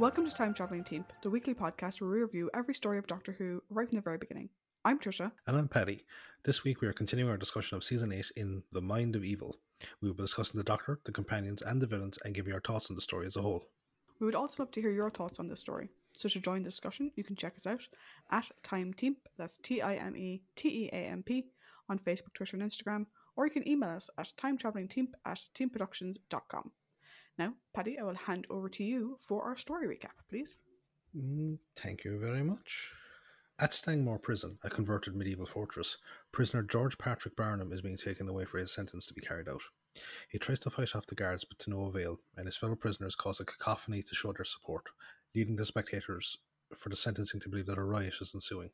Welcome to Time Traveling Team, the weekly podcast where we review every story of Doctor Who right from the very beginning. I'm Trisha. And I'm Paddy. This week we are continuing our discussion of Season 8 in The Mind of Evil. We will be discussing the Doctor, the companions, and the villains and giving our thoughts on the story as a whole. We would also love to hear your thoughts on this story. So to join the discussion, you can check us out at Time Team, that's T I M E T E A M P, on Facebook, Twitter, and Instagram, or you can email us at timetravelingteam at teamproductions.com. Now, Paddy, I will hand over to you for our story recap, please. Mm, thank you very much. At Stangmoor Prison, a converted medieval fortress, prisoner George Patrick Barnum is being taken away for his sentence to be carried out. He tries to fight off the guards, but to no avail, and his fellow prisoners cause a cacophony to show their support, leading the spectators for the sentencing to believe that a riot is ensuing.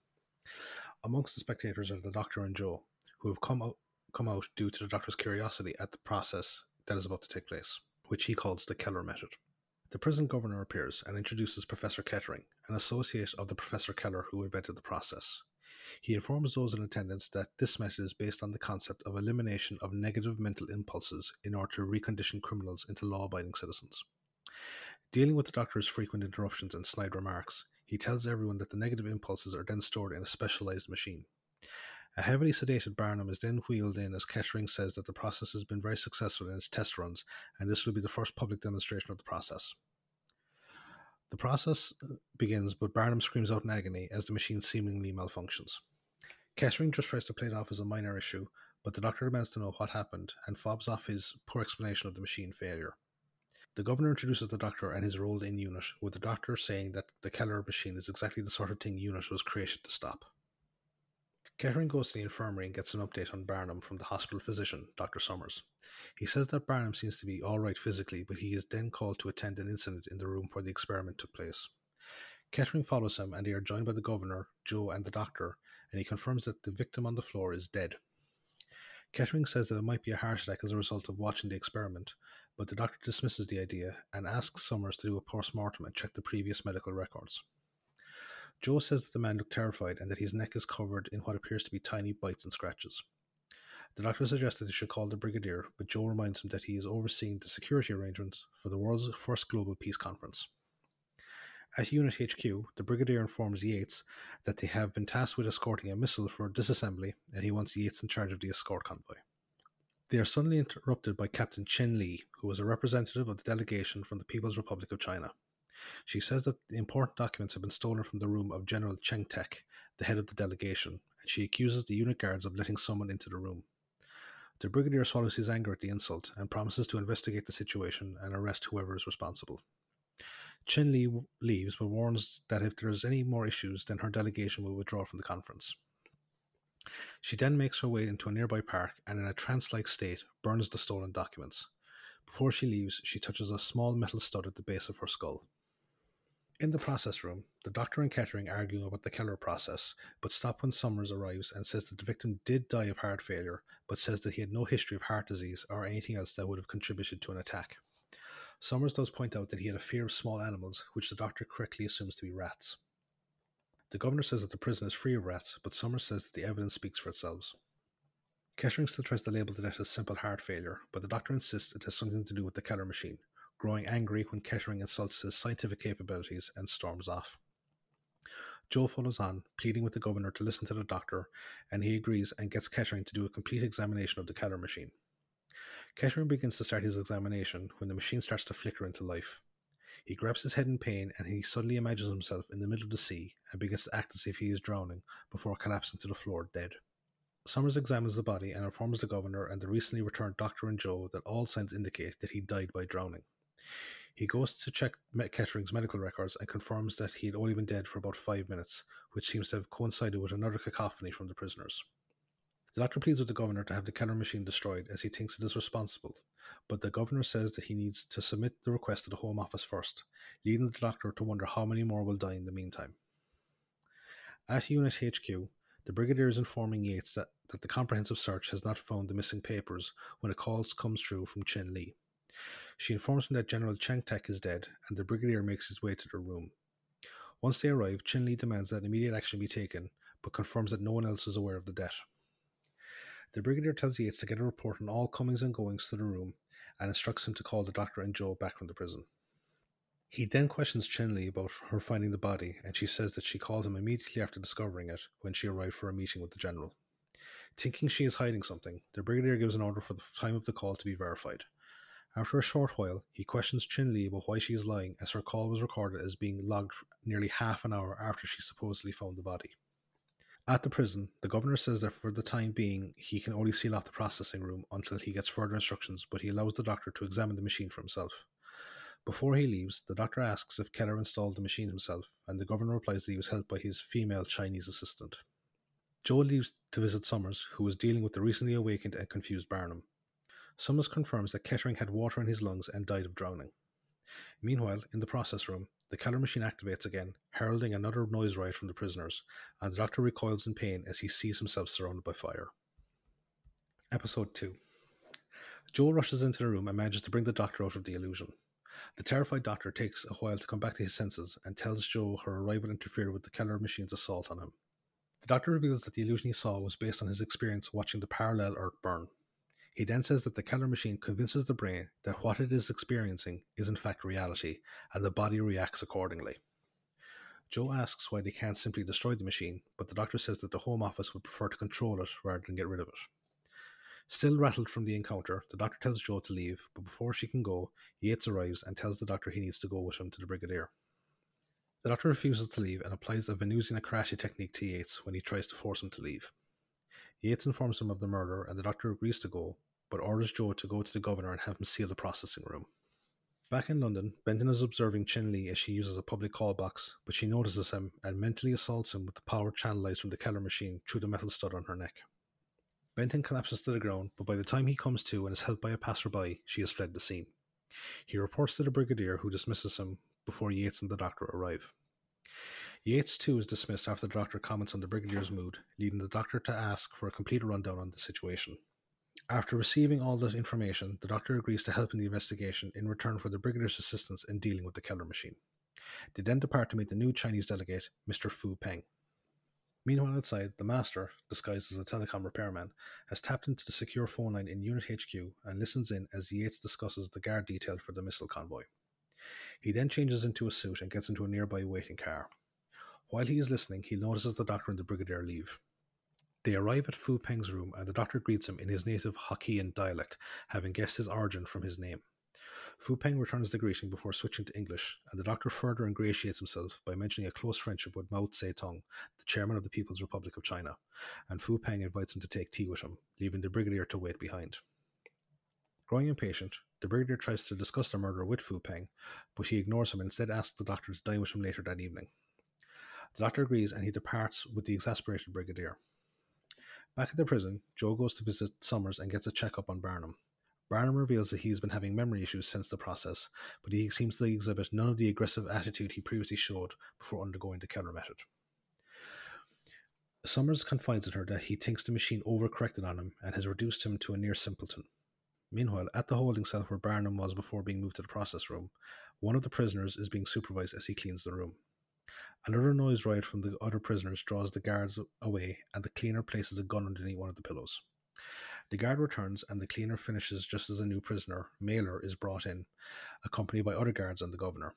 Amongst the spectators are the Doctor and Joe, who have come out, come out due to the Doctor's curiosity at the process that is about to take place, which he calls the Keller method. The prison governor appears and introduces Professor Kettering, an associate of the Professor Keller who invented the process. He informs those in attendance that this method is based on the concept of elimination of negative mental impulses in order to recondition criminals into law abiding citizens. Dealing with the doctor's frequent interruptions and snide remarks, he tells everyone that the negative impulses are then stored in a specialized machine. A heavily sedated Barnum is then wheeled in as Kettering says that the process has been very successful in its test runs, and this will be the first public demonstration of the process. The process uh, begins, but Barnum screams out in agony as the machine seemingly malfunctions. Kettering just tries to play it off as a minor issue, but the doctor demands to know what happened and fobs off his poor explanation of the machine failure. The governor introduces the doctor and his role in UNIT, with the doctor saying that the Keller machine is exactly the sort of thing UNIT was created to stop. Kettering goes to the infirmary and gets an update on Barnum from the hospital physician, Dr. Summers. He says that Barnum seems to be all right physically, but he is then called to attend an incident in the room where the experiment took place. Kettering follows him, and they are joined by the governor, Joe, and the doctor, and he confirms that the victim on the floor is dead. Kettering says that it might be a heart attack as a result of watching the experiment, but the doctor dismisses the idea and asks Summers to do a post mortem and check the previous medical records. Joe says that the man looked terrified and that his neck is covered in what appears to be tiny bites and scratches. The doctor suggests that he should call the brigadier, but Joe reminds him that he is overseeing the security arrangements for the world's first global peace conference. At Unit HQ, the brigadier informs Yates that they have been tasked with escorting a missile for disassembly, and he wants Yates in charge of the escort convoy. They are suddenly interrupted by Captain Chen Li, who is a representative of the delegation from the People's Republic of China. She says that the important documents have been stolen from the room of General Cheng Teik, the head of the delegation, and she accuses the unit guards of letting someone into the room. The brigadier swallows his anger at the insult and promises to investigate the situation and arrest whoever is responsible. Chen Li leaves but warns that if there is any more issues, then her delegation will withdraw from the conference. She then makes her way into a nearby park and, in a trance like state, burns the stolen documents. Before she leaves, she touches a small metal stud at the base of her skull. In the process room, the doctor and Kettering argue about the Keller process, but stop when Summers arrives and says that the victim did die of heart failure, but says that he had no history of heart disease or anything else that would have contributed to an attack. Summers does point out that he had a fear of small animals, which the doctor correctly assumes to be rats. The governor says that the prison is free of rats, but Summers says that the evidence speaks for itself. Kettering still tries to label the death as simple heart failure, but the doctor insists it has something to do with the Keller machine, growing angry when Kettering insults his scientific capabilities and storms off. Joe follows on, pleading with the governor to listen to the doctor, and he agrees and gets Kettering to do a complete examination of the Keller machine. Kettering begins to start his examination when the machine starts to flicker into life. He grabs his head in pain and he suddenly imagines himself in the middle of the sea and begins to act as if he is drowning before collapsing to the floor dead. Summers examines the body and informs the governor and the recently returned doctor and Joe that all signs indicate that he died by drowning. He goes to check Kettering's medical records and confirms that he had only been dead for about five minutes, which seems to have coincided with another cacophony from the prisoners. The doctor pleads with the governor to have the Keller machine destroyed as he thinks it is responsible, but the governor says that he needs to submit the request to the Home Office first, leading the doctor to wonder how many more will die in the meantime. At Unit HQ, the Brigadier is informing Yates that, that the comprehensive search has not found the missing papers when a call comes through from Chen Li. She informs him that General Cheng Teik is dead, and the brigadier makes his way to their room. Once they arrive, Chen Li demands that immediate action be taken, but confirms that no one else is aware of the death. The brigadier tells Yates to get a report on all comings and goings to the room, and instructs him to call the doctor and Joe back from the prison. He then questions Chen Li about her finding the body, and she says that she called him immediately after discovering it when she arrived for a meeting with the general. Thinking she is hiding something, the brigadier gives an order for the time of the call to be verified. After a short while, he questions Chin Li about why she is lying, as her call was recorded as being logged nearly half an hour after she supposedly found the body. At the prison, the governor says that for the time being, he can only seal off the processing room until he gets further instructions, but he allows the doctor to examine the machine for himself. Before he leaves, the doctor asks if Keller installed the machine himself, and the governor replies that he was helped by his female Chinese assistant. Joe leaves to visit Summers, who is dealing with the recently awakened and confused Barnum. Summers confirms that Kettering had water in his lungs and died of drowning. Meanwhile, in the process room, the Keller machine activates again, heralding another noise riot from the prisoners, and the doctor recoils in pain as he sees himself surrounded by fire. Episode 2 Joe rushes into the room and manages to bring the doctor out of the illusion. The terrified doctor takes a while to come back to his senses and tells Joe her arrival interfered with the Keller machine's assault on him. The doctor reveals that the illusion he saw was based on his experience watching the parallel Earth burn. He then says that the Keller machine convinces the brain that what it is experiencing is in fact reality, and the body reacts accordingly. Joe asks why they can't simply destroy the machine, but the doctor says that the Home Office would prefer to control it rather than get rid of it. Still rattled from the encounter, the doctor tells Joe to leave, but before she can go, Yates arrives and tells the doctor he needs to go with him to the Brigadier. The doctor refuses to leave and applies a Venusian karate technique to Yates when he tries to force him to leave. Yates informs him of the murder and the doctor agrees to go, but orders Joe to go to the governor and have him seal the processing room. Back in London, Benton is observing Chen Li as she uses a public call box, but she notices him and mentally assaults him with the power channelized from the Keller machine through the metal stud on her neck. Benton collapses to the ground, but by the time he comes to and is helped by a passerby, she has fled the scene. He reports to the brigadier, who dismisses him before Yates and the doctor arrive. Yates, too, is dismissed after the doctor comments on the brigadier's mood, leading the doctor to ask for a complete rundown on the situation. After receiving all the information, the doctor agrees to help in the investigation in return for the brigadier's assistance in dealing with the Keller machine. They then depart to meet the new Chinese delegate, Mr. Fu Peng. Meanwhile, outside, the master, disguised as a telecom repairman, has tapped into the secure phone line in Unit HQ and listens in as Yates discusses the guard detail for the missile convoy. He then changes into a suit and gets into a nearby waiting car. While he is listening, he notices the doctor and the brigadier leave. They arrive at Fu Peng's room and the doctor greets him in his native Hokkien dialect, having guessed his origin from his name. Fu Peng returns the greeting before switching to English, and the doctor further ingratiates himself by mentioning a close friendship with Mao Zedong, the chairman of the People's Republic of China, and Fu Peng invites him to take tea with him, leaving the brigadier to wait behind. Growing impatient, the brigadier tries to discuss the murder with Fu Peng, but he ignores him and instead asks the doctor to dine with him later that evening. The doctor agrees and he departs with the exasperated brigadier. Back at the prison, Joe goes to visit Summers and gets a checkup on Barnum. Barnum reveals that he has been having memory issues since the process, but he seems to exhibit none of the aggressive attitude he previously showed before undergoing the Keller method. Summers confides in her that he thinks the machine overcorrected on him and has reduced him to a near simpleton. Meanwhile, at the holding cell where Barnum was before being moved to the process room, one of the prisoners is being supervised as he cleans the room. Another noise riot from the other prisoners draws the guards away, and the cleaner places a gun underneath one of the pillows. The guard returns and the cleaner finishes just as a new prisoner, Mailer, is brought in, accompanied by other guards and the governor.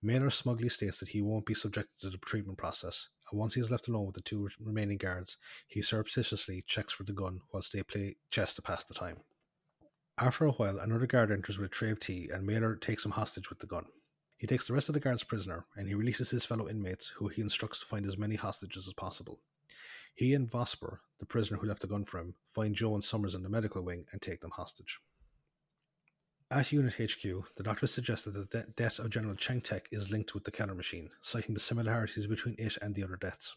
Mailer smugly states that he won't be subjected to the treatment process, and once he is left alone with the two remaining guards, he surreptitiously checks for the gun whilst they play chess to pass the time. After a while, another guard enters with a tray of tea, and Mailer takes him hostage with the gun. He takes the rest of the guards prisoner, and he releases his fellow inmates, who he instructs to find as many hostages as possible. He and Vosper, the prisoner who left the gun for him, find Joe and Summers in the medical wing and take them hostage. At Unit HQ, the doctor suggests that the death of General Cheng Teik is linked with the Keller machine, citing the similarities between it and the other deaths.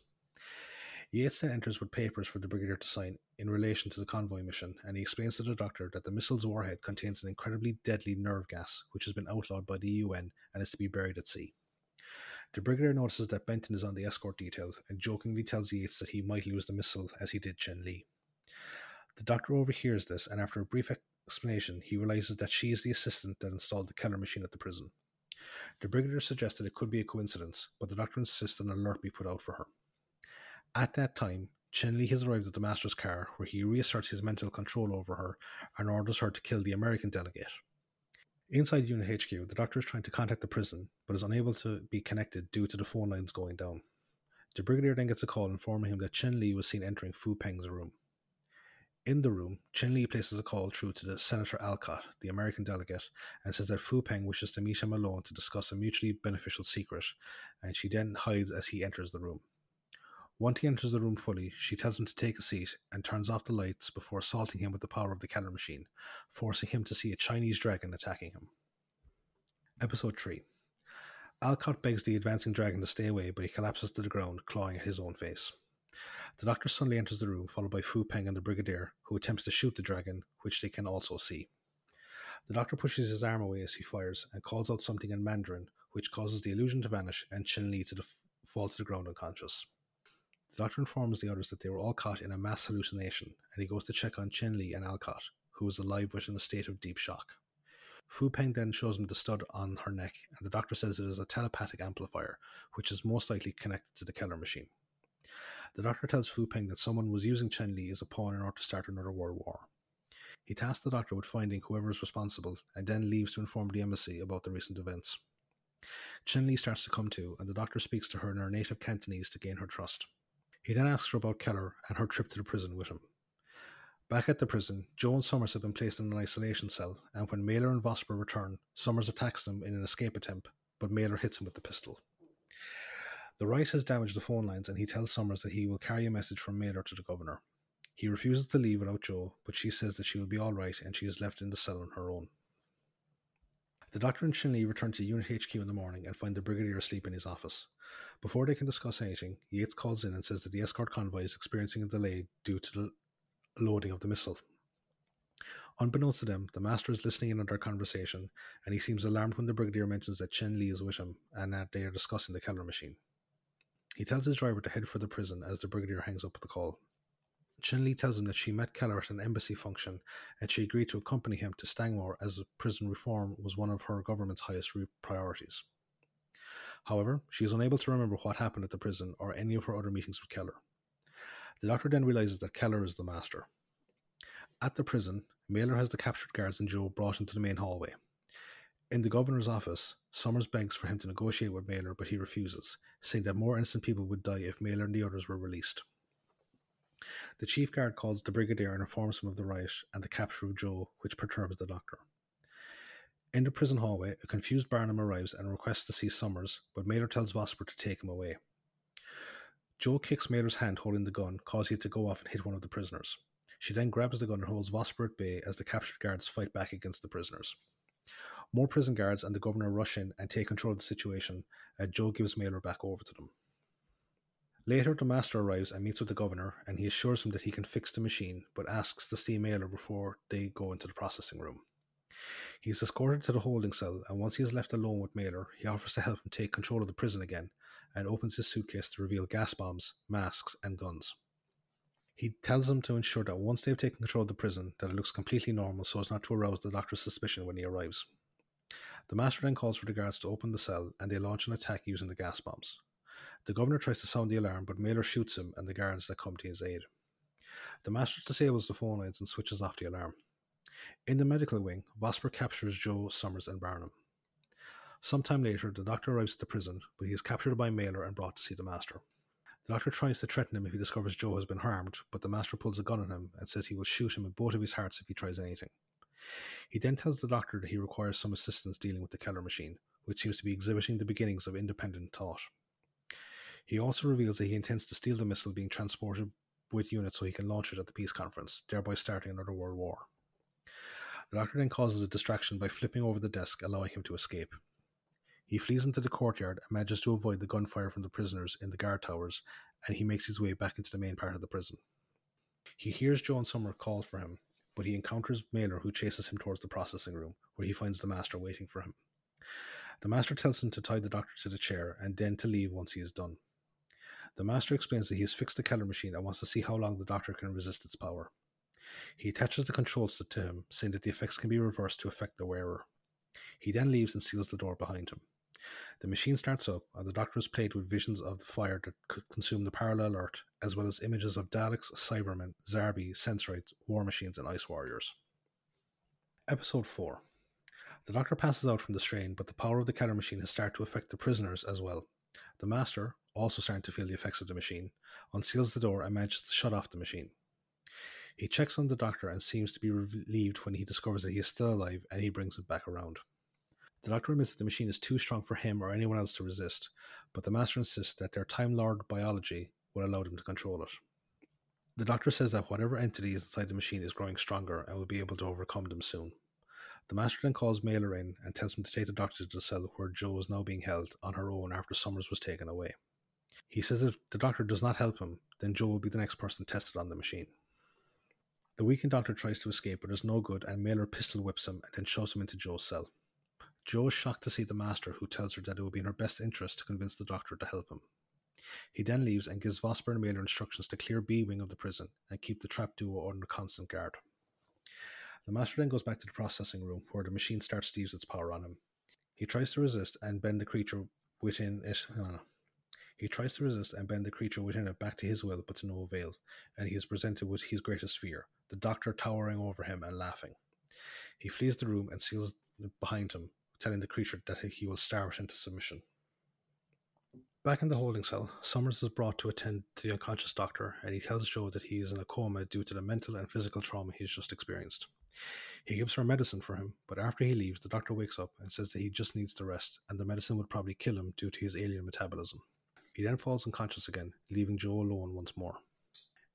Yates then enters with papers for the Brigadier to sign in relation to the convoy mission, and he explains to the doctor that the missile's warhead contains an incredibly deadly nerve gas, which has been outlawed by the UN and is to be buried at sea. The Brigadier notices that Benton is on the escort detail and jokingly tells Yates that he might lose the missile as he did Chen Li. The doctor overhears this, and after a brief explanation, he realizes that she is the assistant that installed the Keller machine at the prison. The Brigadier suggests that it could be a coincidence, but the doctor insists an alert be put out for her. At that time, Chen Li has arrived at the master's car, where he reasserts his mental control over her and orders her to kill the American delegate. Inside Unit HQ, the doctor is trying to contact the prison, but is unable to be connected due to the phone lines going down. The brigadier then gets a call informing him that Chen Li was seen entering Fu Peng's room. In the room, Chen Li places a call through to the Senator Alcott, the American delegate, and says that Fu Peng wishes to meet him alone to discuss a mutually beneficial secret, and she then hides as he enters the room. Once he enters the room fully, she tells him to take a seat and turns off the lights before assaulting him with the power of the Keller machine, forcing him to see a Chinese dragon attacking him. Episode 3 Alcott begs the advancing dragon to stay away, but he collapses to the ground, clawing at his own face. The doctor suddenly enters the room, followed by Fu Peng and the brigadier, who attempts to shoot the dragon, which they can also see. The doctor pushes his arm away as he fires and calls out something in Mandarin, which causes the illusion to vanish and Chen Li to def- fall to the ground unconscious. The doctor informs the others that they were all caught in a mass hallucination, and he goes to check on Chen Li and Alcott, who is alive but in a state of deep shock. Fu Peng then shows him the stud on her neck, and the doctor says it is a telepathic amplifier, which is most likely connected to the Keller machine. The doctor tells Fu Peng that someone was using Chen Li as a pawn in order to start another world war. He tasks the doctor with finding whoever is responsible and then leaves to inform the embassy about the recent events. Chen Li starts to come to, and the doctor speaks to her in her native Cantonese to gain her trust. He then asks her about Keller and her trip to the prison with him. Back at the prison, Joe and Summers have been placed in an isolation cell, and when Mailer and Vosper return, Summers attacks them in an escape attempt, but Mailer hits him with the pistol. The right has damaged the phone lines, and he tells Summers that he will carry a message from Mailer to the governor. He refuses to leave without Joe, but she says that she will be all right, and she is left in the cell on her own. The doctor and Chinley return to Unit HQ in the morning and find the brigadier asleep in his office. Before they can discuss anything, Yates calls in and says that the escort convoy is experiencing a delay due to the loading of the missile. Unbeknownst to them, the master is listening in on their conversation, and he seems alarmed when the brigadier mentions that Chen Li is with him and that they are discussing the Keller machine. He tells his driver to head for the prison as the brigadier hangs up the call. Chen Li tells him that she met Keller at an embassy function and she agreed to accompany him to Stangmoor as prison reform was one of her government's highest priorities. However, she is unable to remember what happened at the prison or any of her other meetings with Keller. The doctor then realizes that Keller is the master. At the prison, Mailer has the captured guards and Joe brought into the main hallway. In the governor's office, Summers begs for him to negotiate with Mailer, but he refuses, saying that more innocent people would die if Mailer and the others were released. The chief guard calls the brigadier and informs him of the riot and the capture of Joe, which perturbs the doctor. In the prison hallway, a confused Barnum arrives and requests to see Summers, but Mailer tells Vosper to take him away. Joe kicks Mailer's hand holding the gun, causing it to go off and hit one of the prisoners. She then grabs the gun and holds Vosper at bay as the captured guards fight back against the prisoners. More prison guards and the governor rush in and take control of the situation, and Joe gives Mailer back over to them. Later, the master arrives and meets with the governor, and he assures him that he can fix the machine, but asks to see Mailer before they go into the processing room. He is escorted to the holding cell, and once he is left alone with Mailer, he offers to help him take control of the prison again, and opens his suitcase to reveal gas bombs, masks, and guns. He tells them to ensure that once they've taken control of the prison, that it looks completely normal so as not to arouse the doctor's suspicion when he arrives. The master then calls for the guards to open the cell, and they launch an attack using the gas bombs. The governor tries to sound the alarm, but Mailer shoots him and the guards that come to his aid. The master disables the phone lines and switches off the alarm. In the medical wing, Vosper captures Joe, Summers, and Barnum. Sometime later, the doctor arrives at the prison, but he is captured by Mailer and brought to see the master. The doctor tries to threaten him if he discovers Joe has been harmed, but the master pulls a gun on him and says he will shoot him in both of his hearts if he tries anything. He then tells the doctor that he requires some assistance dealing with the Keller machine, which seems to be exhibiting the beginnings of independent thought. He also reveals that he intends to steal the missile being transported with units so he can launch it at the peace conference, thereby starting another world war. The doctor then causes a distraction by flipping over the desk, allowing him to escape. He flees into the courtyard and manages to avoid the gunfire from the prisoners in the guard towers, and he makes his way back into the main part of the prison. He hears Joe and Summer call for him, but he encounters Mailer, who chases him towards the processing room, where he finds the master waiting for him. The master tells him to tie the doctor to the chair and then to leave once he is done. The master explains that he has fixed the Keller machine and wants to see how long the doctor can resist its power. He attaches the control stick to him, saying that the effects can be reversed to affect the wearer. He then leaves and seals the door behind him. The machine starts up, and the Doctor is played with visions of the fire that could consume the parallel Earth, as well as images of Daleks, Cybermen, Zarbi, Sensorites, War Machines, and Ice Warriors. Episode 4 The doctor passes out from the strain, but the power of the Keller machine has started to affect the prisoners as well. The master, also starting to feel the effects of the machine, unseals the door and manages to shut off the machine. He checks on the doctor and seems to be relieved when he discovers that he is still alive and he brings it back around. The doctor admits that the machine is too strong for him or anyone else to resist, but the master insists that their Time Lord biology will allow them to control it. The doctor says that whatever entity is inside the machine is growing stronger and will be able to overcome them soon. The master then calls Mailer in and tells him to take the doctor to the cell where Joe is now being held on her own after Summers was taken away. He says if the doctor does not help him, then Joe will be the next person tested on the machine. The weakened doctor tries to escape, but is no good, and Mailer pistol whips him and then shoves him into Joe's cell. Joe is shocked to see the master, who tells her that it would be in her best interest to convince the doctor to help him. He then leaves and gives Vosper and Mailer instructions to clear B wing of the prison and keep the trap duo under constant guard. The master then goes back to the processing room, where the machine starts to use its power on him. He tries to resist and bend the creature within it. He tries to resist and bend the creature within it back to his will, but to no avail, and he is presented with his greatest fear the doctor towering over him and laughing. He flees the room and seals behind him, telling the creature that he will starve it into submission. Back in the holding cell, Summers is brought to attend to the unconscious doctor, and he tells Joe that he is in a coma due to the mental and physical trauma he's just experienced. He gives her medicine for him, but after he leaves, the doctor wakes up and says that he just needs to rest, and the medicine would probably kill him due to his alien metabolism. He then falls unconscious again, leaving Joe alone once more.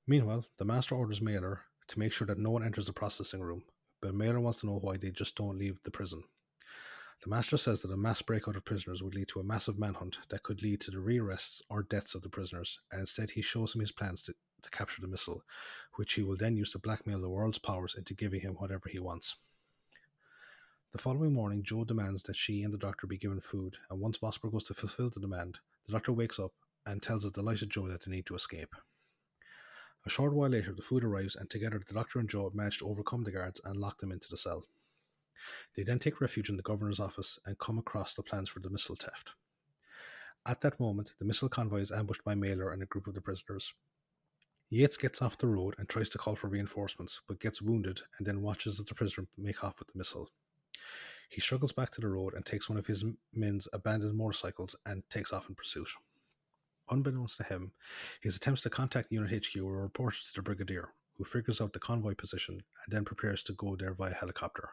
Meanwhile, the master orders Mailer to make sure that no one enters the processing room, but Mailer wants to know why they just don't leave the prison. The master says that a mass breakout of prisoners would lead to a massive manhunt that could lead to the rearrests or deaths of the prisoners, and instead he shows him his plans to, to capture the missile, which he will then use to blackmail the world's powers into giving him whatever he wants. The following morning, Joe demands that she and the doctor be given food, and once Vosper goes to fulfill the demand, the doctor wakes up and tells a delighted Joe that they need to escape. A short while later, the food arrives, and together the doctor and Joe manage to overcome the guards and lock them into the cell. They then take refuge in the governor's office and come across the plans for the missile theft. At that moment, the missile convoy is ambushed by Mailer and a group of the prisoners. Yates gets off the road and tries to call for reinforcements, but gets wounded and then watches as the prisoner make off with the missile. He struggles back to the road and takes one of his men's abandoned motorcycles and takes off in pursuit. Unbeknownst to him, his attempts to contact the unit HQ are reported to the Brigadier, who figures out the convoy position and then prepares to go there via helicopter.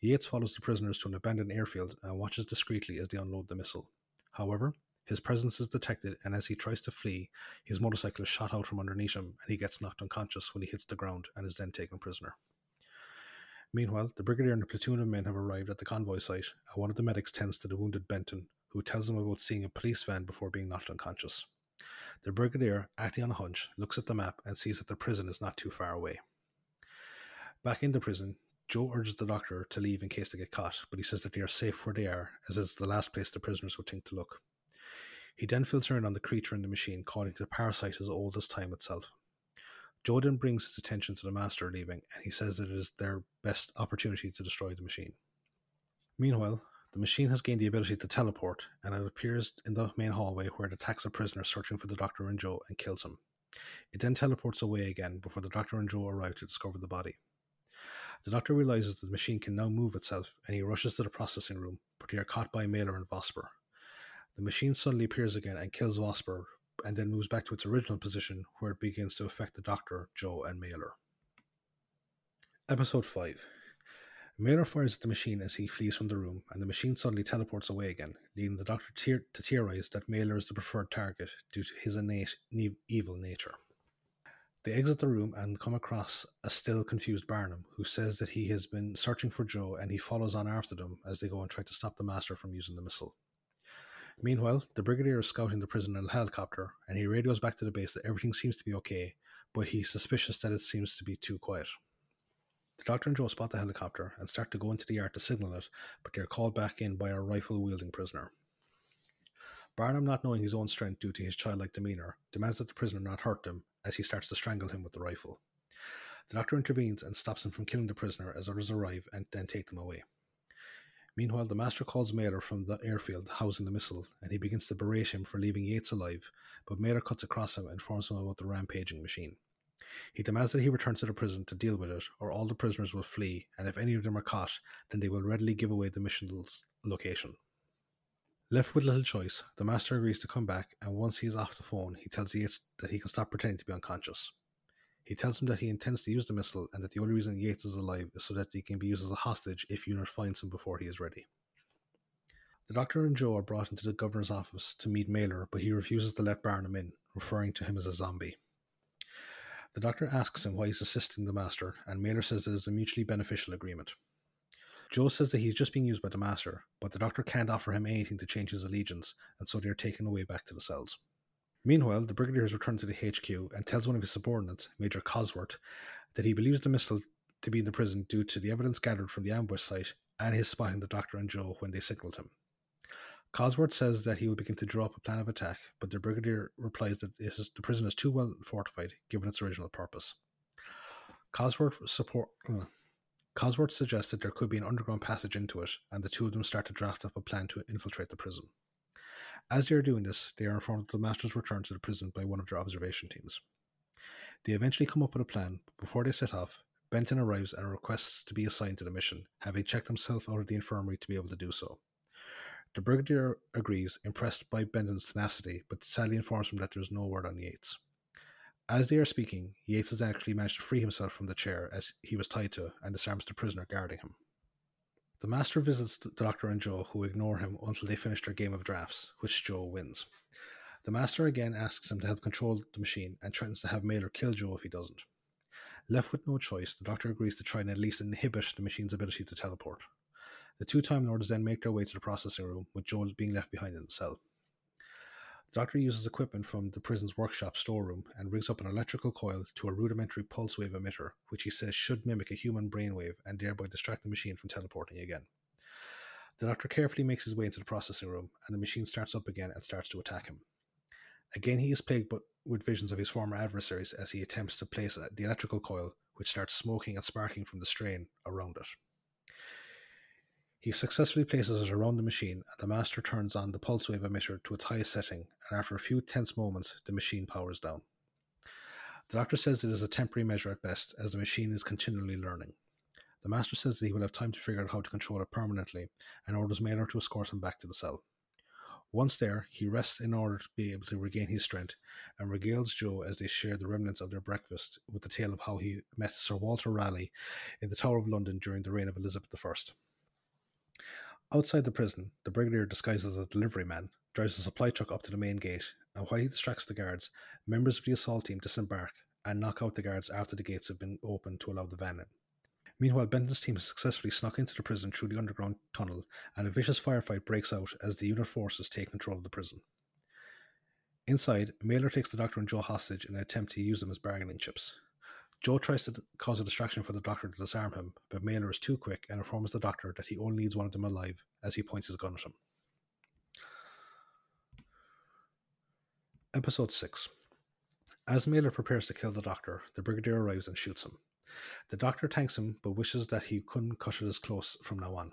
Yates follows the prisoners to an abandoned airfield and watches discreetly as they unload the missile. However, his presence is detected, and as he tries to flee, his motorcycle is shot out from underneath him, and he gets knocked unconscious when he hits the ground and is then taken prisoner. Meanwhile, the brigadier and a platoon of men have arrived at the convoy site, and one of the medics tends to the wounded Benton, who tells him about seeing a police van before being knocked unconscious. The brigadier, acting on a hunch, looks at the map and sees that the prison is not too far away. Back in the prison, Joe urges the doctor to leave in case they get caught, but he says that they are safe where they are, as it's the last place the prisoners would think to look. He then fills in on the creature in the machine, calling the parasite as old as time itself. Jo then brings his attention to the master leaving, and he says that it is their best opportunity to destroy the machine. Meanwhile, the machine has gained the ability to teleport, and it appears in the main hallway where it attacks a prisoner searching for the Doctor and Joe and kills him. It then teleports away again before the Doctor and Joe arrive to discover the body. The Doctor realizes that the machine can now move itself, and he rushes to the processing room, but they are caught by Mailer and Vosper. The machine suddenly appears again and kills Vosper, and then moves back to its original position where it begins to affect the Doctor, Joe, and Mailer. Episode 5 Mailer fires at the machine as he flees from the room, and the machine suddenly teleports away again, leading the Doctor to theorize that Mailer is the preferred target due to his innate evil nature. They exit the room and come across a still confused Barnum, who says that he has been searching for Joe and he follows on after them as they go and try to stop the Master from using the missile. Meanwhile, the Brigadier is scouting the prison in a helicopter and he radios back to the base that everything seems to be okay, but he's suspicious that it seems to be too quiet. The doctor and Joe spot the helicopter and start to go into the yard to signal it, but they are called back in by a rifle wielding prisoner. Barnum, not knowing his own strength due to his childlike demeanour, demands that the prisoner not hurt him as he starts to strangle him with the rifle. The doctor intervenes and stops him from killing the prisoner as others arrive and then take them away. Meanwhile, the master calls Mailer from the airfield housing the missile, and he begins to berate him for leaving Yates alive, but Mailer cuts across him and informs him about the rampaging machine. He demands that he returns to the prison to deal with it, or all the prisoners will flee, and if any of them are caught, then they will readily give away the mission's location. Left with little choice, the master agrees to come back, and once he is off the phone, he tells Yates that he can stop pretending to be unconscious. He tells him that he intends to use the missile and that the only reason Yates is alive is so that he can be used as a hostage if UNIT finds him before he is ready. The doctor and Joe are brought into the governor's office to meet Mailer, but he refuses to let Barnum in, referring to him as a zombie. The doctor asks him why he's assisting the master, and Mailer says it is a mutually beneficial agreement. Joe says that he's just being used by the master, but the doctor can't offer him anything to change his allegiance, and so they are taken away back to the cells. Meanwhile, the brigadier has returned to the HQ and tells one of his subordinates, Major Cosworth, that he believes the missile to be in the prison due to the evidence gathered from the ambush site and his spotting the doctor and Joe when they signaled him. Cosworth says that he will begin to draw up a plan of attack, but the brigadier replies that the prison is too well fortified given its original purpose. Cosworth support. Uh, Cosworth suggests that there could be an underground passage into it, and the two of them start to draft up a plan to infiltrate the prison. As they are doing this, they are informed of the Master's return to the prison by one of their observation teams. They eventually come up with a plan, but before they set off, Benton arrives and requests to be assigned to the mission, having checked himself out of the infirmary to be able to do so. The Brigadier agrees, impressed by Benton's tenacity, but sadly informs him that there is no word on Yates. As they are speaking, Yates has actually managed to free himself from the chair as he was tied to and disarms the prisoner guarding him. The Master visits the Doctor and Joe, who ignore him until they finish their game of drafts, which Joe wins. The Master again asks him to help control the machine and threatens to have Mailer kill Joe if he doesn't. Left with no choice, the Doctor agrees to try and at least inhibit the machine's ability to teleport. The two Time Lords then make their way to the processing room, with Joel being left behind in the cell. The Doctor uses equipment from the prison's workshop storeroom and rigs up an electrical coil to a rudimentary pulse wave emitter, which he says should mimic a human brainwave and thereby distract the machine from teleporting again. The Doctor carefully makes his way into the processing room, and the machine starts up again and starts to attack him. Again, he is plagued with visions of his former adversaries as he attempts to place the electrical coil, which starts smoking and sparking from the strain, around it. He successfully places it around the machine, and the master turns on the pulse wave emitter to its highest setting, and after a few tense moments, the machine powers down. The doctor says it is a temporary measure at best, as the machine is continually learning. The master says that he will have time to figure out how to control it permanently, and orders Mailer to escort him back to the cell. Once there, he rests in order to be able to regain his strength, and regales Joe as they share the remnants of their breakfast with the tale of how he met Sir Walter Raleigh in the Tower of London during the reign of Elizabeth I. Outside the prison, the brigadier disguised as a delivery man drives a supply truck up to the main gate, and while he distracts the guards, members of the assault team disembark and knock out the guards after the gates have been opened to allow the van in. Meanwhile, Benton's team has successfully snuck into the prison through the underground tunnel, and a vicious firefight breaks out as the unit forces take control of the prison. Inside, Mailer takes the doctor and Joe hostage in an attempt to use them as bargaining chips. Joe tries to cause a distraction for the doctor to disarm him, but Mailer is too quick and informs the doctor that he only needs one of them alive as he points his gun at him. Episode 6 As Mailer prepares to kill the doctor, the brigadier arrives and shoots him. The doctor thanks him but wishes that he couldn't cut it as close from now on.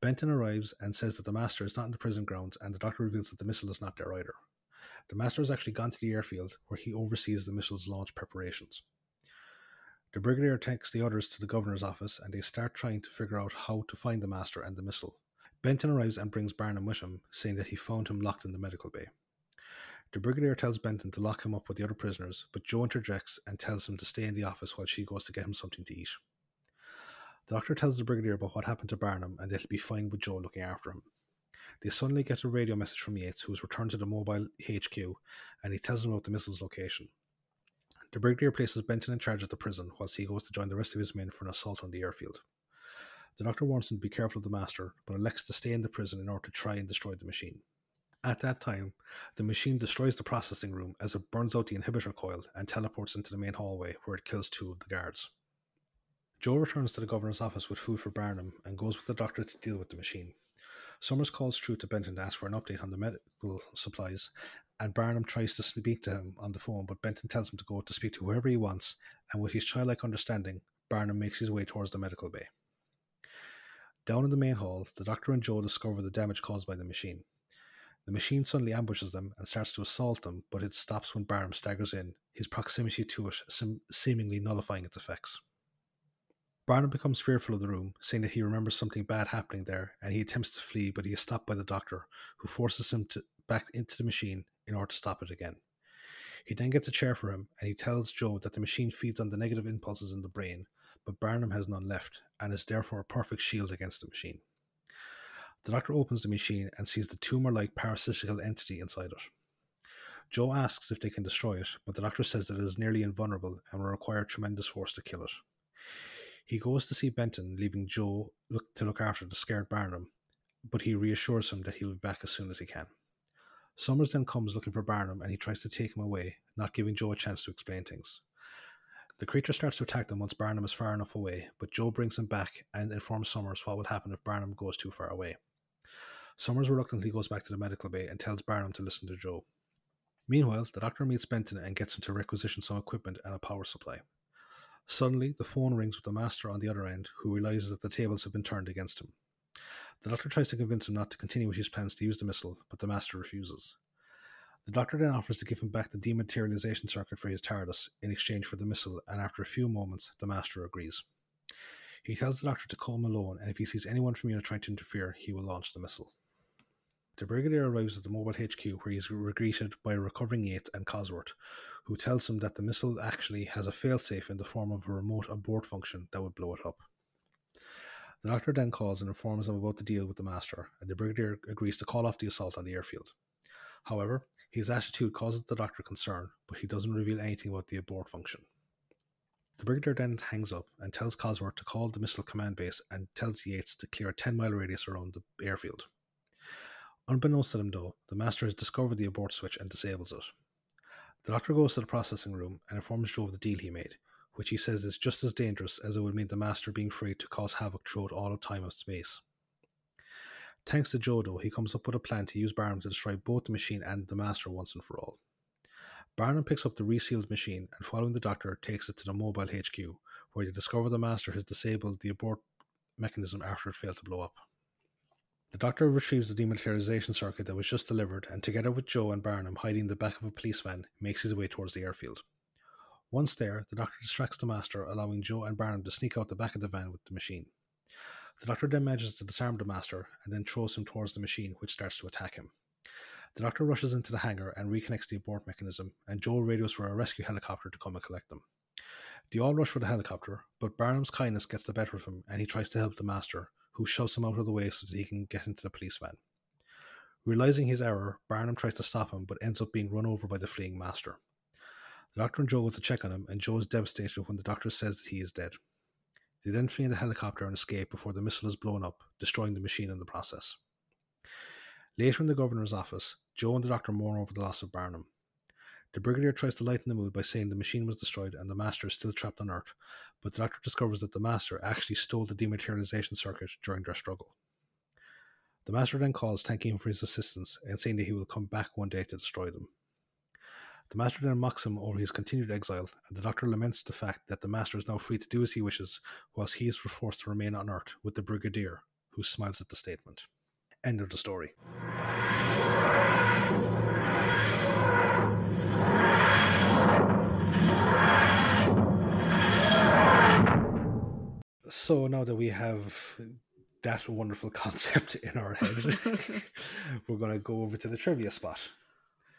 Benton arrives and says that the master is not in the prison grounds, and the doctor reveals that the missile is not there either. The master has actually gone to the airfield where he oversees the missile's launch preparations. The brigadier takes the others to the governor's office and they start trying to figure out how to find the master and the missile. Benton arrives and brings Barnum with him, saying that he found him locked in the medical bay. The brigadier tells Benton to lock him up with the other prisoners, but Joe interjects and tells him to stay in the office while she goes to get him something to eat. The doctor tells the brigadier about what happened to Barnum and that he'll be fine with Joe looking after him. They suddenly get a radio message from Yates, who has returned to the mobile HQ, and he tells them about the missile's location. The brigadier places Benton in charge of the prison, whilst he goes to join the rest of his men for an assault on the airfield. The doctor warns him to be careful of the master, but elects to stay in the prison in order to try and destroy the machine. At that time, the machine destroys the processing room as it burns out the inhibitor coil and teleports into the main hallway where it kills two of the guards. Joe returns to the governor's office with food for Barnum and goes with the doctor to deal with the machine. Summers calls through to Benton to ask for an update on the medical supplies, and Barnum tries to speak to him on the phone, but Benton tells him to go to speak to whoever he wants, and with his childlike understanding, Barnum makes his way towards the medical bay. Down in the main hall, the doctor and Joe discover the damage caused by the machine. The machine suddenly ambushes them and starts to assault them, but it stops when Barnum staggers in, his proximity to it sem- seemingly nullifying its effects. Barnum becomes fearful of the room, saying that he remembers something bad happening there, and he attempts to flee, but he is stopped by the doctor, who forces him to, back into the machine in order to stop it again. He then gets a chair for him, and he tells Joe that the machine feeds on the negative impulses in the brain, but Barnum has none left, and is therefore a perfect shield against the machine. The doctor opens the machine and sees the tumor like parasitical entity inside it. Joe asks if they can destroy it, but the doctor says that it is nearly invulnerable and will require tremendous force to kill it. He goes to see Benton, leaving Joe look, to look after the scared Barnum, but he reassures him that he will be back as soon as he can. Summers then comes looking for Barnum and he tries to take him away, not giving Joe a chance to explain things. The creature starts to attack them once Barnum is far enough away, but Joe brings him back and informs Summers what will happen if Barnum goes too far away. Summers reluctantly goes back to the medical bay and tells Barnum to listen to Joe. Meanwhile, the doctor meets Benton and gets him to requisition some equipment and a power supply. Suddenly, the phone rings with the master on the other end, who realizes that the tables have been turned against him. The doctor tries to convince him not to continue with his plans to use the missile, but the master refuses. The doctor then offers to give him back the dematerialization circuit for his TARDIS in exchange for the missile, and after a few moments, the master agrees. He tells the doctor to call Malone, and if he sees anyone from UNIT trying to interfere, he will launch the missile. The Brigadier arrives at the mobile HQ where he is greeted by recovering Yates and Cosworth, who tells him that the missile actually has a failsafe in the form of a remote abort function that would blow it up. The doctor then calls and informs him about the deal with the master, and the Brigadier agrees to call off the assault on the airfield. However, his attitude causes the doctor concern, but he doesn't reveal anything about the abort function. The Brigadier then hangs up and tells Cosworth to call the missile command base and tells Yates to clear a 10 mile radius around the airfield. Unbeknownst to them, though, the Master has discovered the abort switch and disables it. The Doctor goes to the processing room and informs Joe of the deal he made, which he says is just as dangerous as it would mean the Master being free to cause havoc throughout all of time and space. Thanks to Jodo, he comes up with a plan to use Barnum to destroy both the machine and the Master once and for all. Barnum picks up the resealed machine and, following the Doctor, takes it to the mobile HQ, where they discover the Master has disabled the abort mechanism after it failed to blow up. The Doctor retrieves the dematerialization circuit that was just delivered and, together with Joe and Barnum hiding in the back of a police van, makes his way towards the airfield. Once there, the Doctor distracts the Master, allowing Joe and Barnum to sneak out the back of the van with the machine. The Doctor then manages to disarm the Master and then throws him towards the machine, which starts to attack him. The Doctor rushes into the hangar and reconnects the abort mechanism, and Joe radios for a rescue helicopter to come and collect them. They all rush for the helicopter, but Barnum's kindness gets the better of him and he tries to help the Master, who shoves him out of the way so that he can get into the police van. Realizing his error, Barnum tries to stop him but ends up being run over by the fleeing master. The doctor and Joe go to check on him, and Joe is devastated when the doctor says that he is dead. They then flee in the helicopter and escape before the missile is blown up, destroying the machine in the process. Later in the governor's office, Joe and the doctor mourn over the loss of Barnum. The brigadier tries to lighten the mood by saying the machine was destroyed and the master is still trapped on Earth, but the doctor discovers that the master actually stole the dematerialization circuit during their struggle. The master then calls, thanking him for his assistance and saying that he will come back one day to destroy them. The master then mocks him over his continued exile, and the doctor laments the fact that the master is now free to do as he wishes, whilst he is forced to remain on Earth with the brigadier, who smiles at the statement. End of the story. So now that we have that wonderful concept in our head, we're going to go over to the trivia spot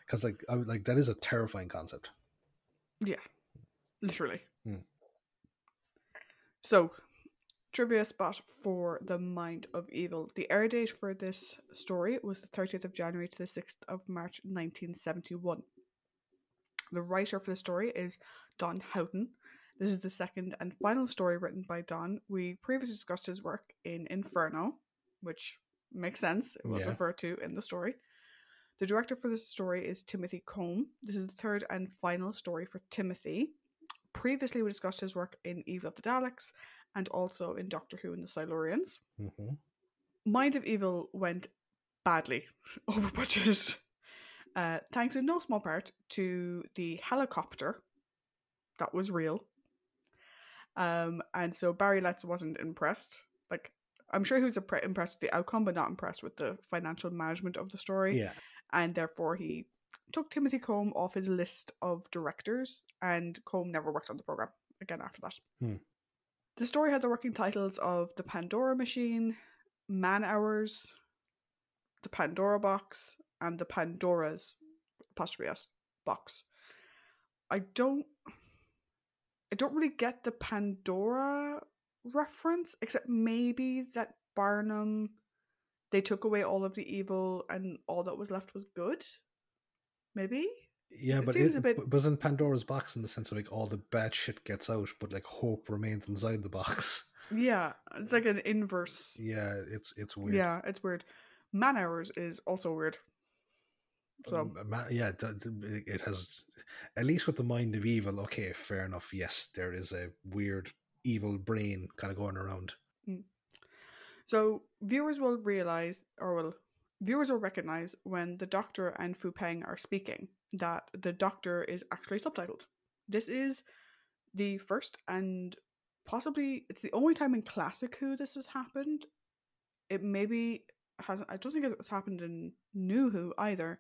because, like, I, like that is a terrifying concept. Yeah, literally. Hmm. So, trivia spot for the Mind of Evil. The air date for this story was the 30th of January to the 6th of March 1971. The writer for the story is Don Houghton. This is the second and final story written by Don. We previously discussed his work in Inferno, which makes sense. It was Yeah. referred to in the story. The director for this story is Timothy Combe. This is the third and final story for Timothy. Previously, we discussed his work in Evil of the Daleks and also in Doctor Who and the Silurians. Mm-hmm. Mind of Evil went badly over budget, uh, thanks in no small part to the helicopter that was real. Um, and so Barry Letts wasn't impressed. Like, I'm sure he was impressed with the outcome, but not impressed with the financial management of the story. Yeah, and therefore he took Timothy Combe off his list of directors, and Combe never worked on the program again after that. Hmm. The story had the working titles of The Pandora Machine, Man Hours, The Pandora Box, and The Pandora's apostrophe S box. I don't I don't really get the Pandora reference, except maybe that Barnum they took away all of the evil and all that was left was good. Maybe? Yeah, It but it, a bit- but wasn't Pandora's box in the sense of like all the bad shit gets out, but like hope remains inside the box. Yeah, it's like an inverse. Yeah, it's it's weird. Yeah, it's weird. Man hours is also weird. So Um, yeah, it has at least with the mind of evil. Okay, fair enough. Yes, there is a weird evil brain kind of going around. So viewers will realize, or will viewers will recognize when the Doctor and Fu Peng are speaking that the Doctor is actually subtitled. This is the first and possibly it's the only time in Classic Who this has happened. It maybe hasn't. I don't think it's happened in New Who either,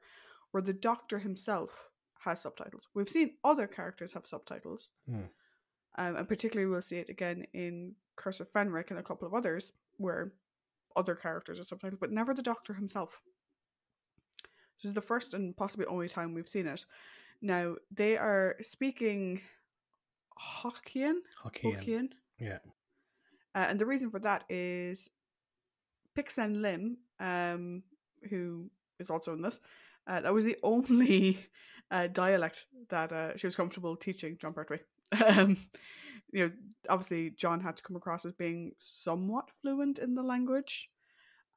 where the Doctor himself has subtitles. We've seen other characters have subtitles, Hmm. um, and particularly we'll see it again in Curse of Fenric and a couple of others where other characters are subtitled, but never the Doctor himself. This is the first and possibly only time we've seen it. Now they are speaking Hokkien, Hokkien. Hokkien, Yeah. uh, and the reason for that is Pik-Sen Lim, um, who is also in this, uh, that was the only uh, dialect that uh, she was comfortable teaching John Pertwee. um, you know, obviously John had to come across as being somewhat fluent in the language,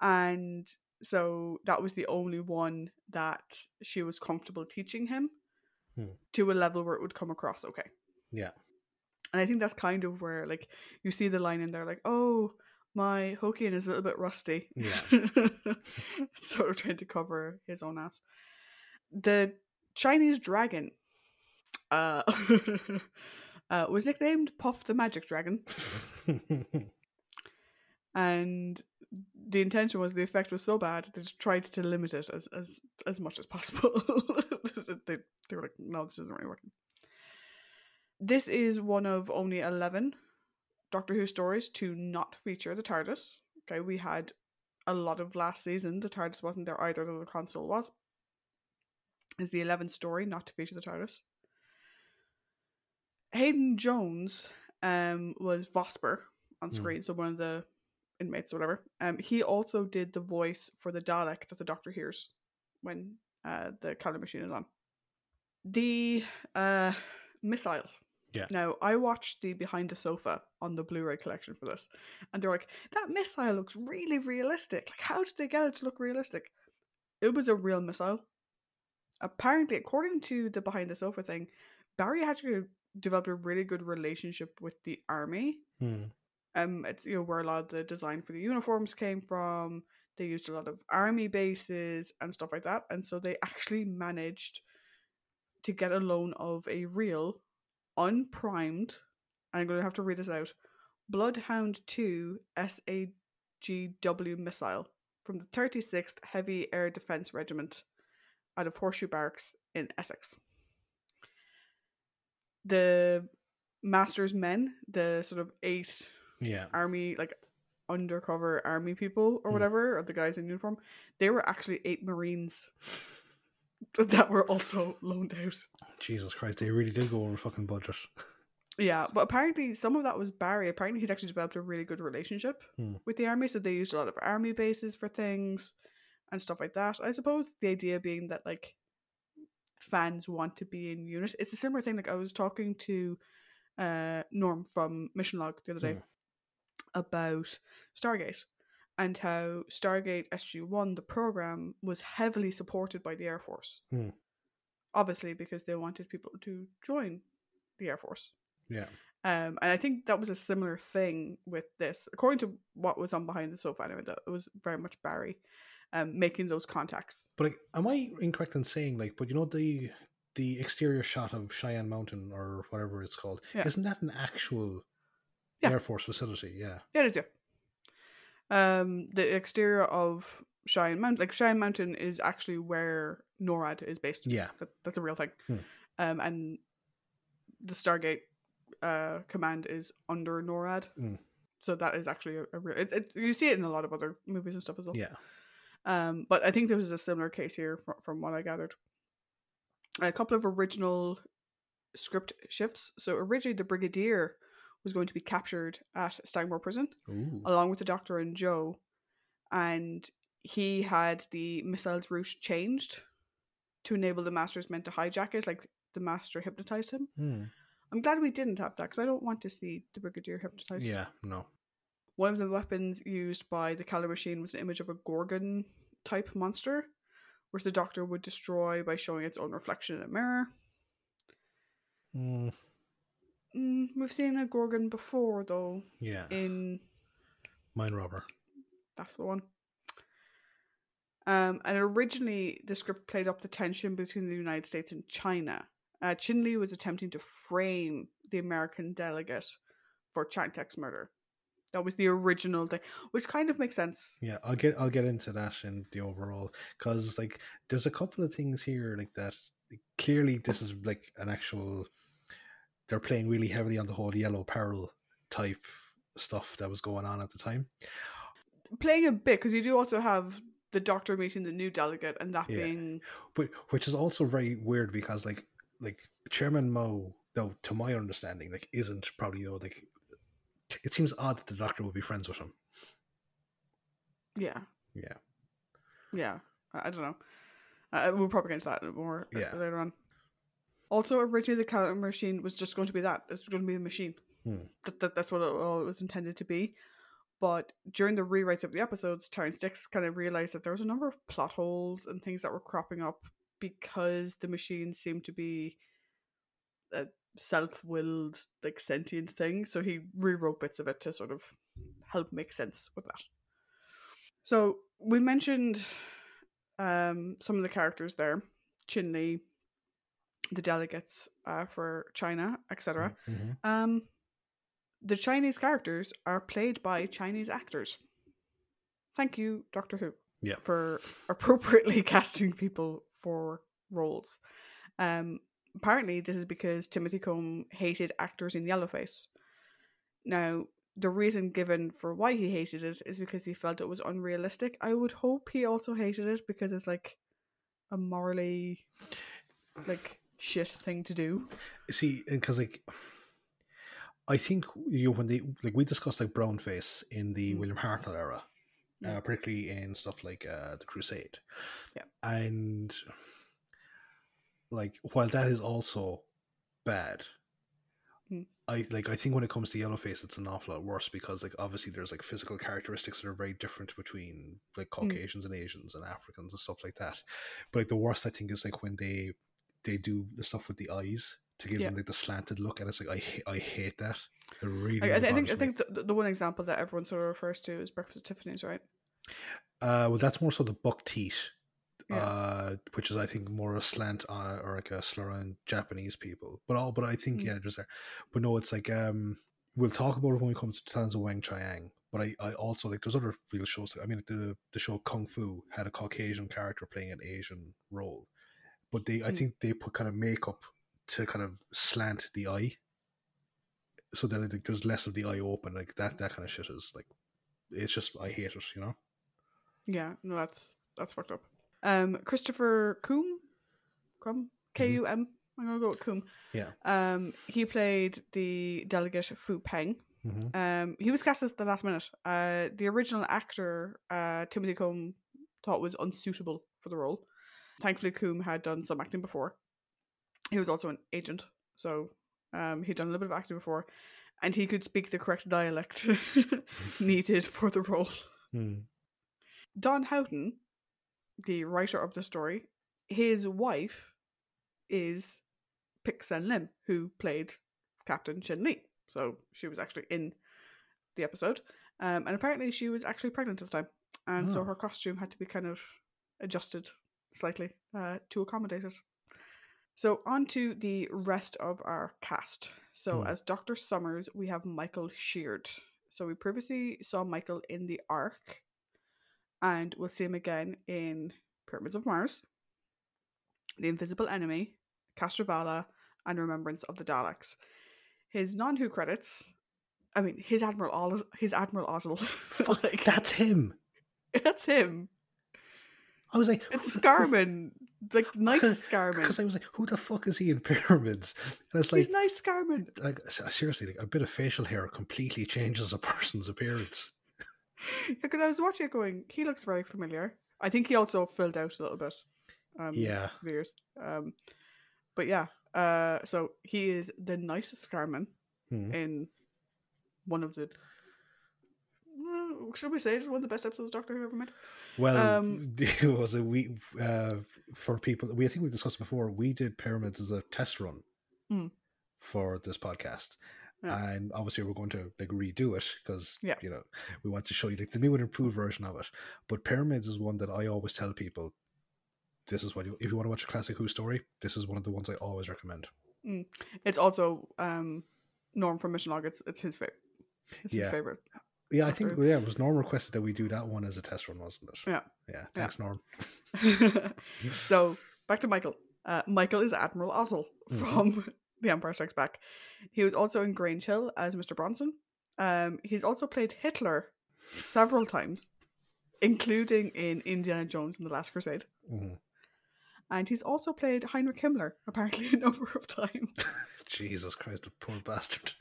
and so that was the only one that she was comfortable teaching him Hmm. to a level where it would come across okay. Yeah. And I think that's kind of where like you see the line in there like, oh, my Hokkien is a little bit rusty. Yeah. sort of trying to cover his own ass. The Chinese dragon uh, uh was nicknamed Puff the Magic Dragon. And the intention was the effect was so bad they just tried to limit it as as, as much as possible. they, they were like, no, this isn't really working. This is one of only 11 Doctor Who stories to not feature the TARDIS. Okay, we had a lot of last season, the TARDIS wasn't there either, though the console was. Is the 11th story not to feature the TARDIS. Haydn Jones um, was Vosper on Hmm. screen, so one of the inmates or whatever. Um, he also did the voice for the Dalek that the Doctor hears when uh, the Keller machine is on. The uh, missile. Yeah. Now I watched the behind the sofa on the Blu-ray collection for this, and they're like, "That missile looks really realistic. Like, how did they get it to look realistic?" It was a real missile. Apparently, according to the behind the sofa thing, Barry actually developed a really good relationship with the army. Hmm. um it's you know where a lot of the design for the uniforms came from. They used a lot of army bases and stuff like that and so they actually managed to get a loan of a real unprimed i'm going to have to read this out bloodhound 2 sagw missile from the 36th heavy air defense regiment out of horseshoe barracks in essex the master's men the sort of eight Yeah. army like undercover army people or Hmm. whatever or the guys in uniform they were actually eight marines that were also loaned out Jesus Christ, they really did go over fucking budget. yeah but apparently some of that was barry apparently he'd actually developed a really good relationship Hmm. with the army so they used a lot of army bases for things and stuff like that i suppose the idea being that like fans want to be in unit it's a similar thing like i was talking to uh norm from mission log the other day Hmm. about Stargate and how Stargate SG1, the program, was heavily supported by the Air Force. Hmm. Obviously, because they wanted people to join the Air Force. Yeah. Um, and I think that was a similar thing with this, according to what was on behind the sofa. Anyway, that it was very much Barry um, making those contacts. But like, am I incorrect in saying like, but you know the the exterior shot of Cheyenne Mountain or whatever it's called, Yeah. isn't that an actual Yeah. Air Force facility? Yeah. Yeah, it is. Yeah. Um, the exterior of Cheyenne Mountain. Like Cheyenne Mountain is actually where NORAD is based. Yeah. That, that's a real thing. Hmm. Um, and the Stargate uh, command is under NORAD. Mm. So that is actually a, a real. It, it, you see it in a lot of other movies and stuff as well. Yeah. Um, but I think there was a similar case here from, from what I gathered. A couple of original script shifts. So originally, the Brigadier was going to be captured at Stangmoor Prison Ooh. along with the Doctor and Jo, and he had the missile's route changed to enable the Master's men to hijack it. Like the Master hypnotized him. Hmm. I'm glad we didn't have that because I don't want to see the Brigadier hypnotized. Yeah. No. One of the weapons used by the Keller machine was an image of a Gorgon type monster, which the Doctor would destroy by showing its own reflection in a mirror. Mm, Mm, we've seen a Gorgon before, though, yeah. in Mind Robber. That's the one. Um, and originally, the script played up the tension between the United States and China. Uh, Chin Lee was attempting to frame the American delegate for Cheng Teik's murder. That was the original thing, which kind of makes sense. Yeah, I'll get I'll get into that in the overall because like there's a couple of things here like that. Clearly, this is like an actual. They're playing really heavily on the whole yellow peril type stuff that was going on at the time. Playing a bit because you do also have the Doctor meeting the new delegate, and that Yeah. being but which is also very weird because like like Chairman Mao, though to my understanding, like isn't probably you know like it seems odd that the Doctor would be friends with him. yeah, Yeah, yeah. I, I don't know. Uh, we'll probably get into that more uh, Yeah. later on. Also, originally the Keller machine was just going to be that. It's going to be a machine. Hmm. That, that that's what it, all it was intended to be. But during the rewrites of the episodes, Terrance Dicks kind of realized that there was a number of plot holes and things that were cropping up because the machine seemed to be a self-willed, like sentient thing. So he rewrote bits of it to sort of help make sense with that. So we mentioned um, some of the characters there, Chin Lee, the delegates uh, for China, etc. Mhm. Um, the Chinese characters are played by Chinese actors. Thank you, Doctor Who, Yeah. for appropriately casting people for roles. Um, apparently, this is because Timothy Combe hated actors in yellowface. Now, the reason given for why he hated it is because he felt it was unrealistic. I would hope he also hated it because it's like a morally like shit thing to do. see because like i think you know, when they like we discussed like brown face in the Mm. william hartnell era Yeah. uh, particularly in stuff like uh the crusade Yeah. and like while that is also bad Mm. I like. I think when it comes to Yellowface, it's an awful lot worse because, like, obviously there's like physical characteristics that are very different between like Hmm. Caucasians and Asians and Africans and stuff like that. But like the worst, I think, is like when they they do the stuff with the eyes to give Yeah. them like the slanted look, and it's like I I hate that. It really, I, I, think I think the, the one example that everyone sort of refers to is Breakfast at Tiffany's, right? Uh, well, that's more so the buck teeth, Yeah. uh, which is I think more a slant uh, or like a slur on Japanese people. But all, but I think Mm. yeah, just there. But no, it's like um, we'll talk about it when we come to of Weng-Chiang. But I, I also like there's other real shows. I mean, the the show Kung Fu had a Caucasian character playing an Asian role, but they I Mm. think they put kind of makeup to kind of slant the eye, so that I think there's less of the eye open. Like that that kind of shit is like, it's just I hate it. You know. Yeah, no, that's that's fucked up. Um, Christopher Coombe, Cum, K U M. I'm gonna go with Coombe. Yeah. Um, he played the delegate Fu Peng. Mm-hmm. Um, he was cast at the last minute. Uh, the original actor, uh, Timothy Combe, thought was unsuitable for the role. Thankfully, Coombe had done some acting before. He was also an agent, so um, he'd done a little bit of acting before, and he could speak the correct dialect needed for the role. Mm. Don Houghton, the writer of the story, his wife is Pik-Sen Lim, who played Captain Chin Lee. So she was actually in the episode. Um, and apparently she was actually pregnant at the time. And so Oh. her costume had to be kind of adjusted slightly uh, to accommodate it. So on to the rest of our cast. So Hmm. as Dr. Summers, we have Michael Sheard. So we previously saw Michael in the Ark And we'll see him again in Pyramids of Mars, The Invisible Enemy, Castrovalva, and Remembrance of the Daleks. His non-Who credits, I mean, his Admiral Oz, his Admiral Ozzel, Fuck, like that's him. that's him. I was like, It's Scarman, like nice Scarman. because I was like, who the fuck is he in pyramids? And it's like, He's nice Scarman. like seriously, like a bit of facial hair completely changes a person's appearance. Because I was watching it going, he looks very familiar. I think he also filled out a little bit. Um, Yeah. years. Um, but yeah, uh, so he is the nicest Scarman Hmm. in one of the. uh, Should we say it's one of the best episodes of Doctor Who ever made? Well, Um, it was a we uh, for people. We I think we discussed before. We did pyramids as a test run Hmm. for this podcast, Yeah. and obviously we're going to like redo it because Yeah. you know we want to show you like the new and improved version of it. But pyramids is one that I always tell people. This is what you if you want to watch a classic Who story. This is one of the ones I always recommend. It's also um, Norm from Mission Log. It's, it's his favorite. It's Yeah. his favorite. Yeah, I think yeah, it was Norm requested that we do that one as a test run, wasn't it? Yeah. Yeah. Thanks, Norm. so back to Michael. Uh, Michael is Admiral Ozzel Mhm. from The Empire Strikes Back. He was also in Grange Hill as Mr. Bronson. Um, he's also played Hitler several times, including in Indiana Jones and the Last Crusade. Mhm. And he's also played Heinrich Himmler apparently a number of times. Jesus Christ, the poor bastard.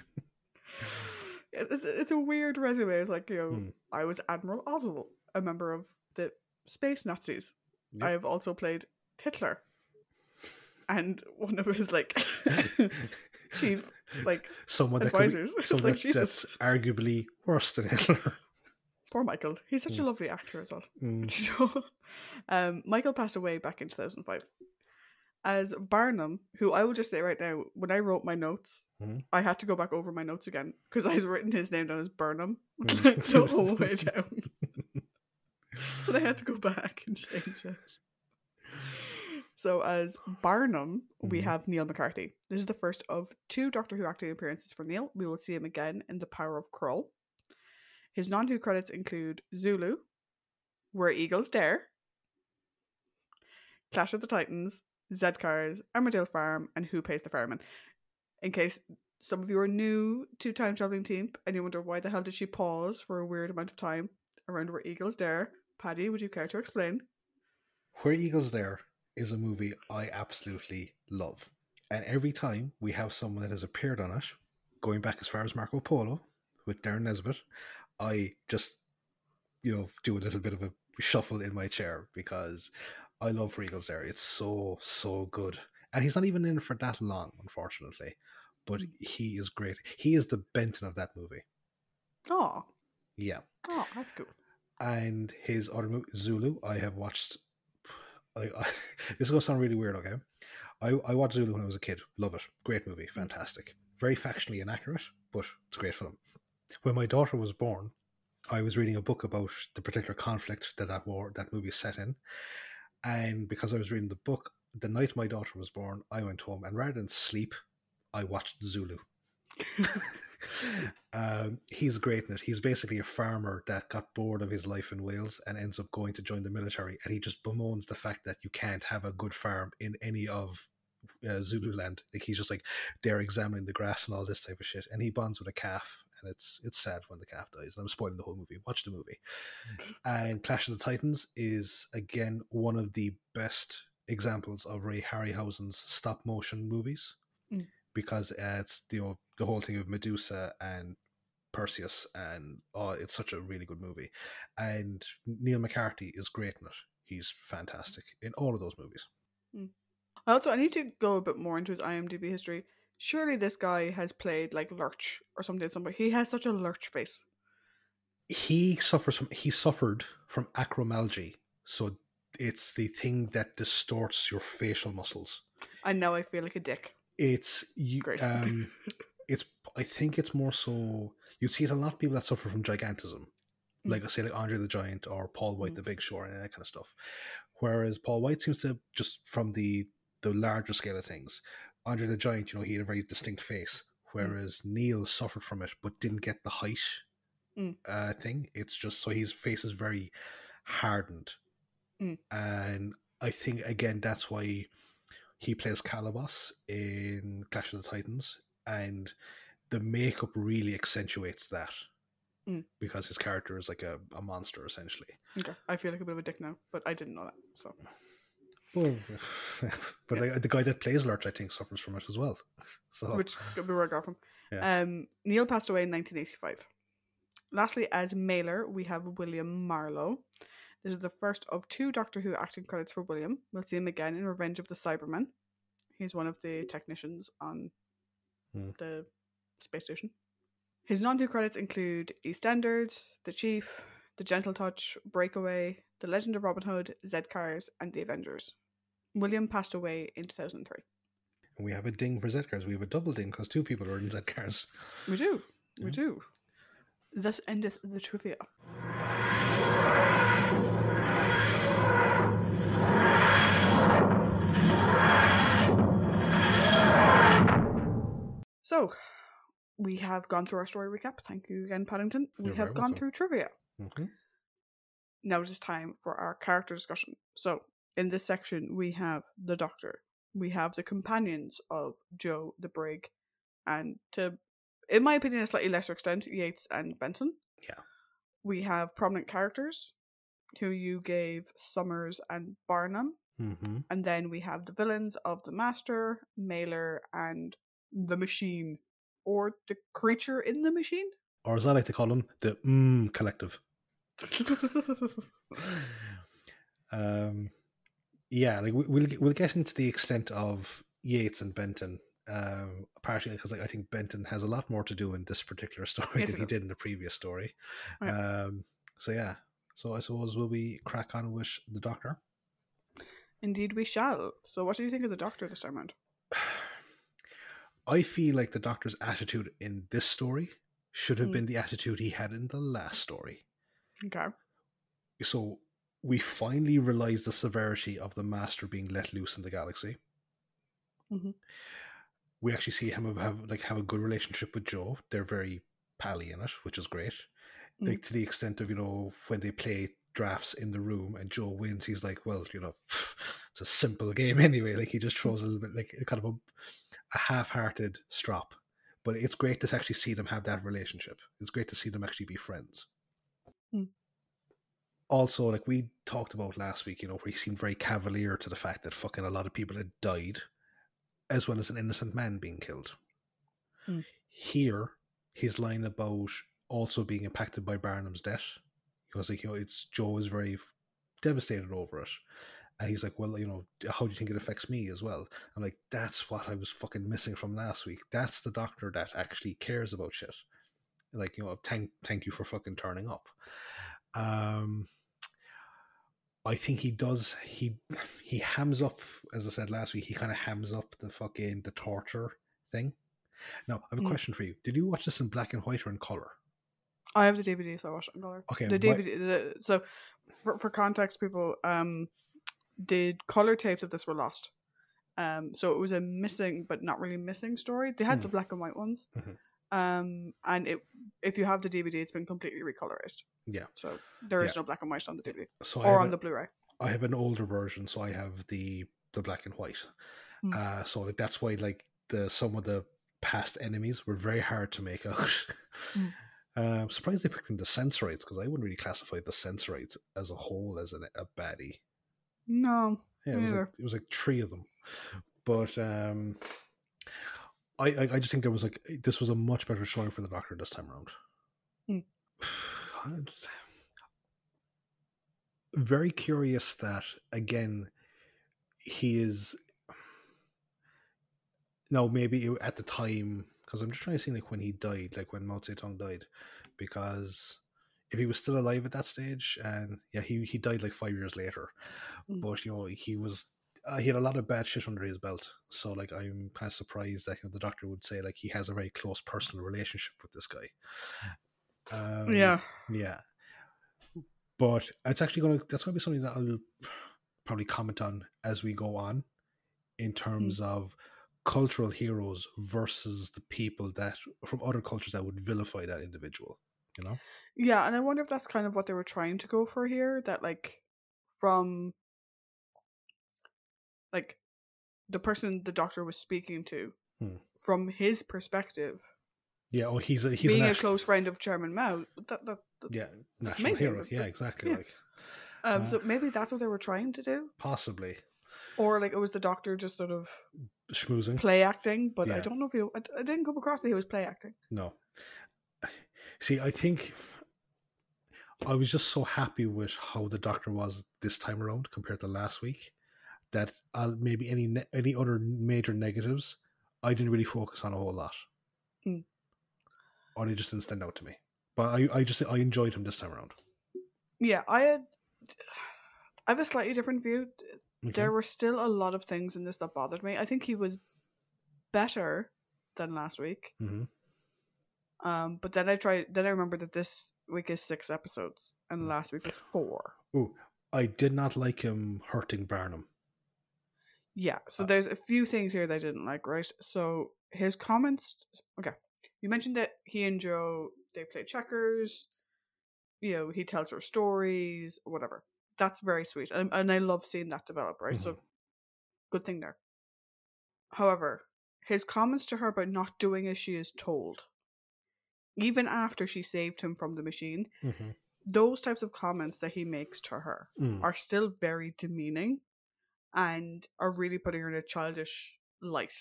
it's, it's a weird resume. It's like, you know, Hmm. I was Admiral Ozzel, a member of the space Nazis. Yep. I have also played Hitler. And one of his like chief like someone that could be- advisors. Someone like that's arguably worse than Hitler. Poor Michael. He's such a Mm. lovely actor as well. Mm. Um, Michael passed away back in 2005. As Barnum, who I will just say right now, when I wrote my notes, Mhm. I had to go back over my notes again because I was written his name down as Burnham Mm. the whole way down. but I had to go back and change it. So as Barnum, we Mhm. have Neil McCarthy. This is the first of two Doctor Who acting appearances for Neil. We will see him again in The Power of Kroll. His non-Who credits include Zulu, Where Eagles Dare, Clash of the Titans, Zed Cars, Emmerdale Farm, and Who Pays the Fireman. In case some of you are new to Time Traveling Team and you wonder why the hell did she pause for a weird amount of time around Where Eagles Dare, Paddy, would you care to explain? Where Eagles Dare is a movie I absolutely love. And every time we have someone that has appeared on it, going back as far as Marco Polo with Derren Nesbitt, I just, you know, do a little bit of a shuffle in my chair because I love Eagles Dare. It's so, so good. And he's not even in for that long, unfortunately. But he is great. He is the Benton of that movie. Oh, Yeah. oh, that's cool. and his other movie Zulu. I have watched. I, I, this is gonna sound really weird, okay? I, I watched Zulu when I was a kid. Love it. Great movie. Mm. Fantastic. Very factually inaccurate, but it's a great film. When my daughter was born, I was reading a book about the particular conflict that that war that movie is set in, and because I was reading the book, the night my daughter was born, I went home and rather than sleep, I watched Zulu. um, he's great in it. He's basically a farmer that got bored of his life in Wales and ends up going to join the military. And he just bemoans the fact that you can't have a good farm in any of uh, Zululand. Like he's just like they're examining the grass and all this type of shit. And he bonds with a calf, and it's it's sad when the calf dies. And I'm spoiling the whole movie. Watch the movie. And Clash of the Titans is again one of the best examples of Ray Harryhausen's stop motion movies Mm. Because uh, it's you know the whole thing of Medusa and Perseus and oh it's such a really good movie and Neil McCarthy is great in it he's fantastic in all of those movies Also, I need to go a bit more into his IMDb history. Surely this guy has played like Lurch or something. Somebody he has such a Lurch face. he suffers from he suffered from acromegaly so it's the thing that distorts your facial muscles And now I feel like a dick. It's you Great. um it's i think it's more so you'd see it a lot of people that suffer from gigantism Mm. like i say like andre the giant or paul wight Mm. the big show and that kind of stuff whereas paul wight seems to just from the the larger scale of things andre the giant you know he had a very distinct face whereas neil suffered from it but didn't get the height Mm. uh thing it's just so his face is very hardened, Mm. and I think again that's why he plays Calibos in Clash of the Titans, and the makeup really accentuates that Mm. because his character is like a, a monster essentially. Okay, I feel like a bit of a dick now, but I didn't know that. So Well, but like, the guy that plays Lurch, I think, suffers from it as well. So which could be where I got from. Yeah. Um, Neil passed away in 1985. Lastly, as Mailer, we have William Marlowe. This is the first of two Doctor Who acting credits for William. We'll see him again in Revenge of the Cybermen. He's one of the technicians on Hmm. the space station. His non Who credits include EastEnders, The Chief, The Gentle Touch, Breakaway, The Legend of Robin Hood, Z Cars, and The Avengers. William passed away in 2003. And we have a ding for Zcars. We have a double ding because two people are in Zcars. We do. We Yeah. do. Thus endeth the trivia. So, we have gone through our story recap. Thank you again, Paddington. We You're have gone welcome. through trivia. hmm Now it is time for our character discussion. So, in this section, we have the Doctor, we have the companions of Jo the Brig, and to, in my opinion, a slightly lesser extent, Yates and Benton. Yeah. We have prominent characters who you gave Summers and Barnum, hmm and then we have the villains of the Master, Mailer, and the Machine, or the creature in the machine. Or as I like to call them, the mm collective. um, yeah, like we- we'll get- we'll get into the extent of Yates and Benton. Um, partially because like, I think Benton has a lot more to do in this particular story Yes, than he did in the previous story. Um, so yeah, so I suppose will we crack on with the Doctor? Indeed, we shall. So, what do you think of the Doctor this time around? I feel like the Doctor's attitude in this story should have Mm. been the attitude he had in the last story. Okay. So we finally realize the severity of the Master being let loose in the galaxy. Mhm. We actually see him have, have like have a good relationship with Jo. They're very pally in it, which is great. Like to the extent of you know when they play drafts in the room and Jo wins, he's like, well, you know, it's a simple game anyway. Like he just throws a little bit like kind of a, a half-hearted strop. But it's great to actually see them have that relationship. It's great to see them actually be friends. Mm. Also, like we talked about last week, you know, where he seemed very cavalier to the fact that fucking a lot of people had died, as well as an innocent man being killed. Mm. Here, his line about also being impacted by Barnum's death, because like you know, it's Jo is very devastated over it, and he's like, well, you know, how do you think it affects me as well? I'm like, that's what I was fucking missing from last week. That's the doctor that actually cares about shit. Like you know, thank thank you for fucking turning up. Um, I think he does. He he hams up, as I said last week. He kind of hams up the fucking the torture thing. Now, I have a Mm. question for you. Did you watch this in black and white or in color? I have the DVD, so I watched it in color. Okay, The DVD. The, so, for, for context, people, um, the color tapes of this were lost. Um, so it was a missing, but not really missing story. They had the Mm. black and white ones. Mhm. Um, and it, if you have the DVD, it's been completely recolorized. Yeah. So there is Yeah. no black and white on the DVD So or on a- the Blu-ray. I have an older version, so I have the the black and white. Mm. Uh, so like, that's why like the some of the past enemies were very hard to make out. Mm. Uh, I'm surprised they picked in the Sensorites because I wouldn't really classify the Sensorites as a whole as an, a baddie. No, Yeah, it was, like, it was like three of them, but um, I, I I just think there was like this was a much better showing for the Doctor this time around. Mm. Very curious that again he is no maybe it- at the time because I'm just trying to see like when he died, like when Mao Zedong died, because if he was still alive at that stage, and yeah, he he died like five years later, Mm. but you know he was uh, he had a lot of bad shit under his belt. So like I'm kind of surprised that you know, the doctor would say like he has a very close personal relationship with this guy. Um, yeah, yeah. But it's actually gonna that's gonna be something that I'll probably comment on as we go on in terms of cultural heroes versus the people that from other cultures that would vilify that individual. You know? Yeah, and I wonder if that's kind of what they were trying to go for here. That like from like the person the doctor was speaking to, Hmm. from his perspective, Yeah. Oh, he's a he's being a close friend of Chairman Mao. That, that, that yeah national amazing, hero. but- Yeah, exactly. yeah. Like um, uh, so maybe that's what they were trying to do, possibly or like it was the doctor just sort of schmoozing. play acting. But I don't know if he. I, I didn't come across that he was play acting. No. See, I think I was just so happy with how the doctor was this time around compared to last week that uh, maybe any ne- any other major negatives I didn't really focus on a whole lot, Hmm. or they just didn't stand out to me. But I, I just I enjoyed him this time around. Yeah, I had. I have a slightly different view. Okay. There were still a lot of things in this that bothered me. I think he was better than last week. hmm Um, but then I tried. Then I remember that this week is six episodes, and Mm. last week was four. Ooh, I did not like him hurting Barnum. Yeah. So Uh, there's a few things here that I didn't like. Right. So his comments. Okay. You mentioned that he and Jo they play checkers. You know, he tells her stories, whatever. That's very sweet, and and I love seeing that develop. Right. So good thing there. However, his comments to her about not doing as she is told, even after she saved him from the machine, hmm those types of comments that he makes to her Mm. are still very demeaning and are really putting her in a childish light.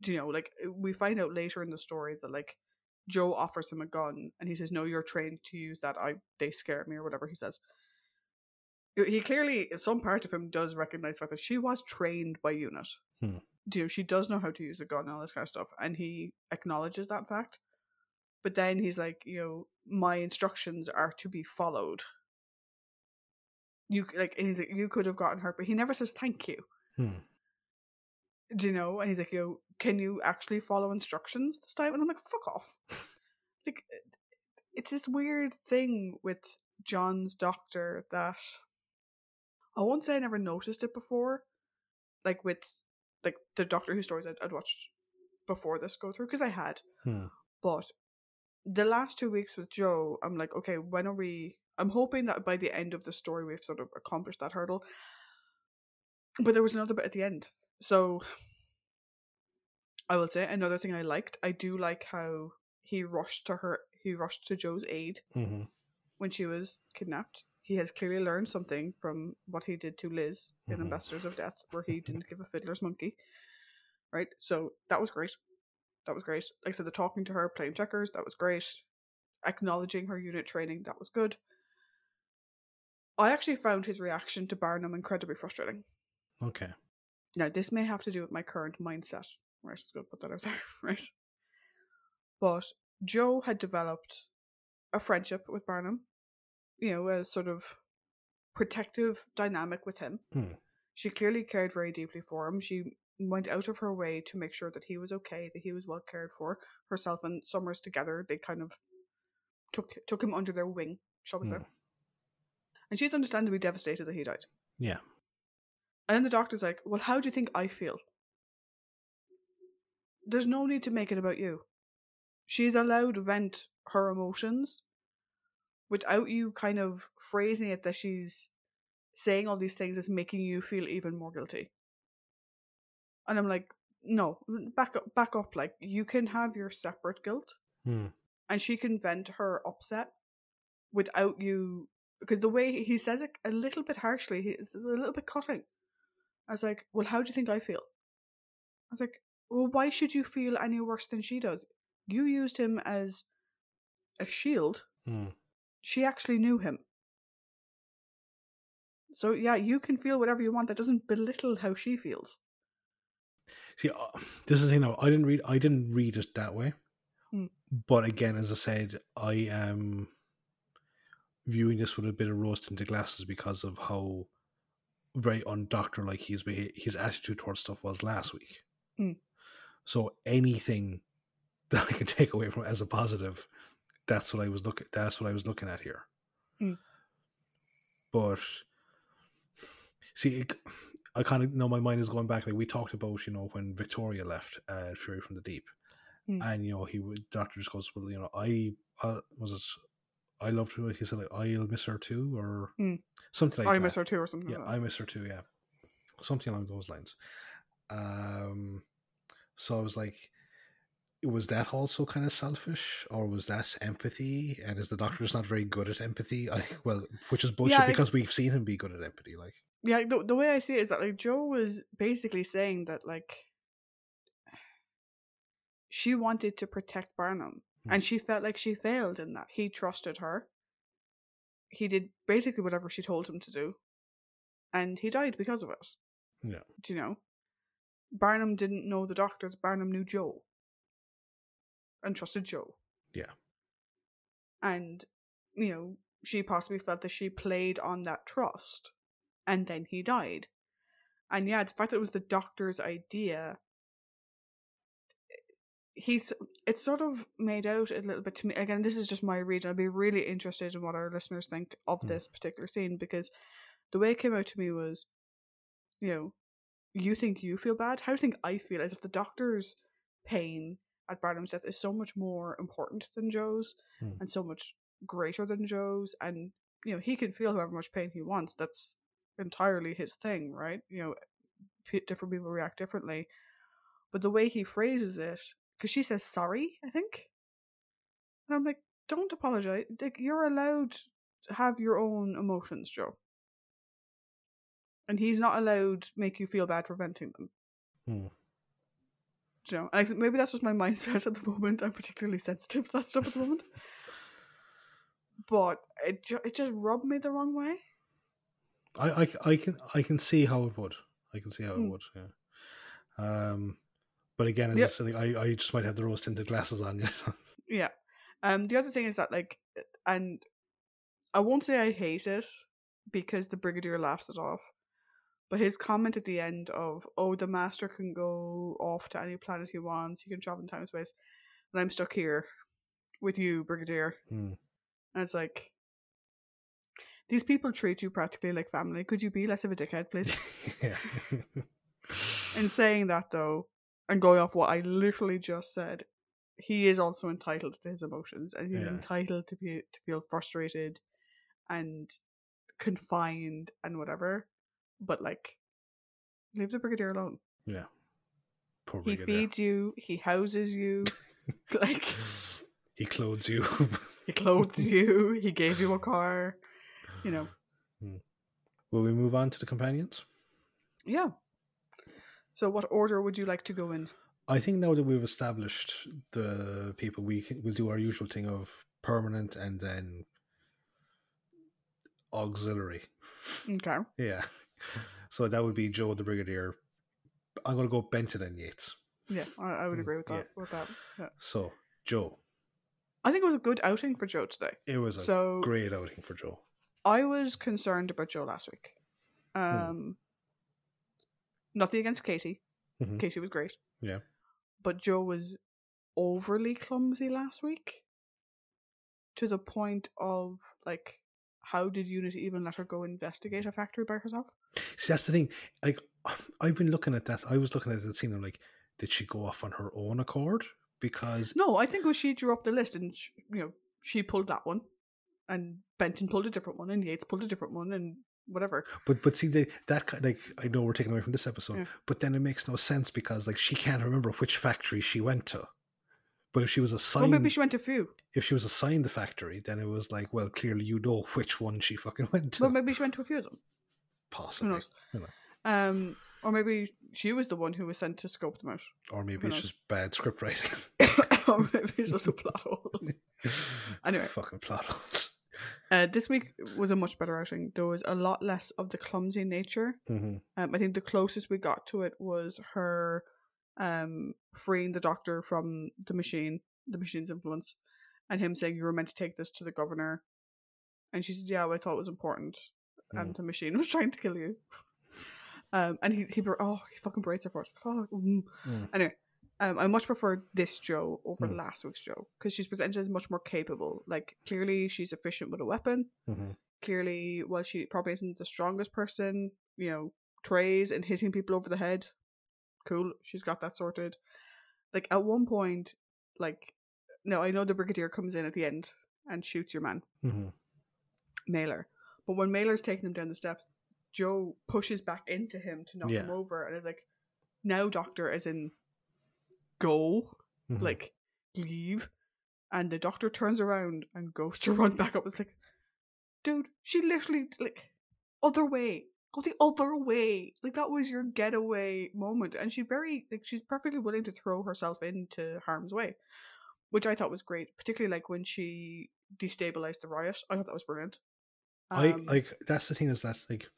Do you know, like we find out later in the story that like Jo offers him a gun and he says, No, you're trained to use that. I they scare me or whatever he says. He clearly some part of him does recognize the fact that she was trained by unit. Hmm. Do you know, she does know how to use a gun and all this kind of stuff, and he acknowledges that fact. But then he's like, you know, my instructions are to be followed. You like, and he's like, you could have gotten hurt, but he never says thank you. Hmm. Do you know? And he's like, yo, can you actually follow instructions this time? And I'm like, fuck off. like, it's this weird thing with John's doctor that I won't say I never noticed it before. Like with like the Doctor Who stories I'd, I'd watched before this go through because I had, Hmm. but the last two weeks with Jo, I'm like, okay, when are we? I'm hoping that by the end of the story we've sort of accomplished that hurdle. But there was another bit at the end, so I will say another thing I liked. I do like how he rushed to her. He rushed to Jo's aid hmm when she was kidnapped. He has clearly learned something from what he did to Liz in Mhm. Ambassadors of Death, where he didn't give a fiddler's monkey. Right? So that was great. That was great. Like I said, the talking to her, playing checkers, that was great. Acknowledging her unit training, that was good. I actually found his reaction to Barnum incredibly frustrating. Okay. Now, this may have to do with my current mindset. Right, just gonna put that out there, right? But Jo had developed a friendship with Barnum, you know, a sort of protective dynamic with him. Hmm. She clearly cared very deeply for him. She went out of her way to make sure that he was okay, that he was well cared for. Herself and Summers together, they kind of took took him under their wing, shall we say. Hmm. And she's understandably devastated that he died. Yeah. And then the doctor's like, Well, how do you think I feel? There's no need to make it about you. She's allowed to vent her emotions without you kind of phrasing it that she's saying all these things is making you feel even more guilty. And I'm like, no, back up back up. Like you can have your separate guilt Hmm. and she can vent her upset without you because the way he says it a little bit harshly, he's a little bit cutting. I was like, well, how do you think I feel? I was like, well, why should you feel any worse than she does? You used him as a shield. Hmm. She actually knew him. So yeah, you can feel whatever you want. That doesn't belittle how she feels. See, uh, this is the thing. Now, I didn't read. I didn't read it that way. Hmm. But again, as I said, I am viewing this with a bit of rose tinted glasses because of how very undoctor like his his attitude towards stuff was last week. Hmm. So anything that I can take away from as a positive, that's what I was looking. That's what I was looking at here. Hmm. But see, it, I kind of know my mind is going back. Like we talked about, you know, when Victoria left uh, Fury from the Deep, Hmm. and you know, he would doctor just goes, well, you know, I uh, was it I loved her. He said like I'll miss her too, or Mm. something like I that. miss her too, or something. Yeah, like I miss her too. Yeah, something along those lines. Um, so I was like, was that also kind of selfish, or was that empathy? And is the doctor just not very good at empathy? I well, which is bullshit Yeah, because we've seen him be good at empathy. Like, yeah the, the way i see it is that like jo was basically saying that like she wanted to protect barnum Hmm. and she felt like she failed in that he trusted her he did basically whatever she told him to do and he died because of it Yeah. do you know barnum didn't know the doctors barnum knew jo and trusted jo Yeah. and you know she possibly felt that she played on that trust and then he died and yeah the fact that it was the doctor's idea he's it's sort of made out a little bit to me again this is just my read i'd be really interested in what our listeners think of Hmm. this particular scene because the way it came out to me was you know you think you feel bad how do you think i feel as if the doctor's pain at barnum's death is so much more important than jo's Hmm. and so much greater than jo's and you know he can feel however much pain he wants that's entirely his thing right? You know p- different people react differently. But the way he phrases it because she says sorry i think? And i'm like don't apologize like you're allowed to have your own emotions jo. And he's not allowed to make you feel bad for venting them. Hmm. You know and maybe that's just my mindset at the moment. I'm particularly sensitive to that stuff at the moment. But it, it just rubbed me the wrong way I, I, I can I can see how it would. I can see how it Hmm. would. Yeah. Um, but again, as Yeah. I said, like, I I just might have the rose tinted glasses on. You know? Yeah. Um. The other thing is that like, and I won't say I hate it because the brigadier laughs it off, but his comment at the end of "Oh, the master can go off to any planet he wants. He can travel in time and space, and I'm stuck here with you, brigadier." Hmm. And it's like. These people treat you practically like family. Could you be less of a dickhead, please? yeah. In saying that, though, and going off what I literally just said, he is also entitled to his emotions, and he's Yeah. entitled to be to feel frustrated and confined and whatever. But like, leave the brigadier alone. yeah. Poor He brigadier. feeds you. He houses you. like He clothes you. he clothes you. He gave you a car. You know. Will we move on to the companions? Yeah. So, what order would you like to go in? I think now that we've established the people, we can, we'll do our usual thing of permanent and then auxiliary. Okay. Yeah. So that would be Jo the Brigadier. I'm going to go Benton and Yates. Yeah, I, I would Mm, agree with that. yeah. With that. Yeah. So Jo, I think it was a good outing for Jo today. it was a So great outing for Jo. I was concerned about Jo last week. Um, nothing against Katie. Mhm. Katie was great. Yeah. But Jo was overly clumsy last week, to the point of like, how did Unity even let her go investigate a factory by herself? See, that's the thing. Like, I've been looking at that. I was looking at that scene. I'm like, did she go off on her own accord? Because No, I think it was she drew up the list, and sh you know she pulled that one, and Benton pulled a different one, and Yates pulled a different one, and whatever. But but see the, that ki- like I know we're taking away from this episode, Yeah. but then it makes no sense because like she can't remember which factory she went to. But if she was Well, assigned, maybe she went to a few. if she was assigned the factory, then it was like, well, clearly you know which one she fucking went to. Well, maybe she went to a few of them. Possibly, Who knows? You know. Um, or maybe she was the one who was sent to scope them out. or maybe Who it's knows? just bad script writing. or maybe it's just a plot hole. Anyway. fucking plot holes. Uh, this week was a much better outing. There was a lot less of the clumsy nature. hmm Um, I think the closest we got to it was her um, freeing the doctor from the machine, the machine's influence, and him saying, You were meant to take this to the governor. And she said, Yeah, well, I thought it was important. And the machine was trying to kill you. Um, and he, he, oh, he fucking braids her for it. Fuck. mm. Mm. Anyway, um, I much prefer this Jo over Mm. last week's Jo because she's presented as much more capable. Like, clearly, she's efficient with a weapon hmm clearly well she probably isn't the strongest person you know trays and hitting people over the head cool she's got that sorted like at one point like no i know the brigadier comes in at the end and shoots your man, hmm Mailer. But when Mailer's taking him down the steps, Jo pushes back into him to knock him over and is like, now, doctor, as in go, Mhm. like leave. And the doctor turns around and goes to run back up. It's like, dude, she literally, like, other way. Go the other way. Like, that was your getaway moment. And she very, like, she's perfectly willing to throw herself into harm's way, which I thought was great, particularly like when she destabilized the riot. I thought that was brilliant. I Um, like that's the thing is that like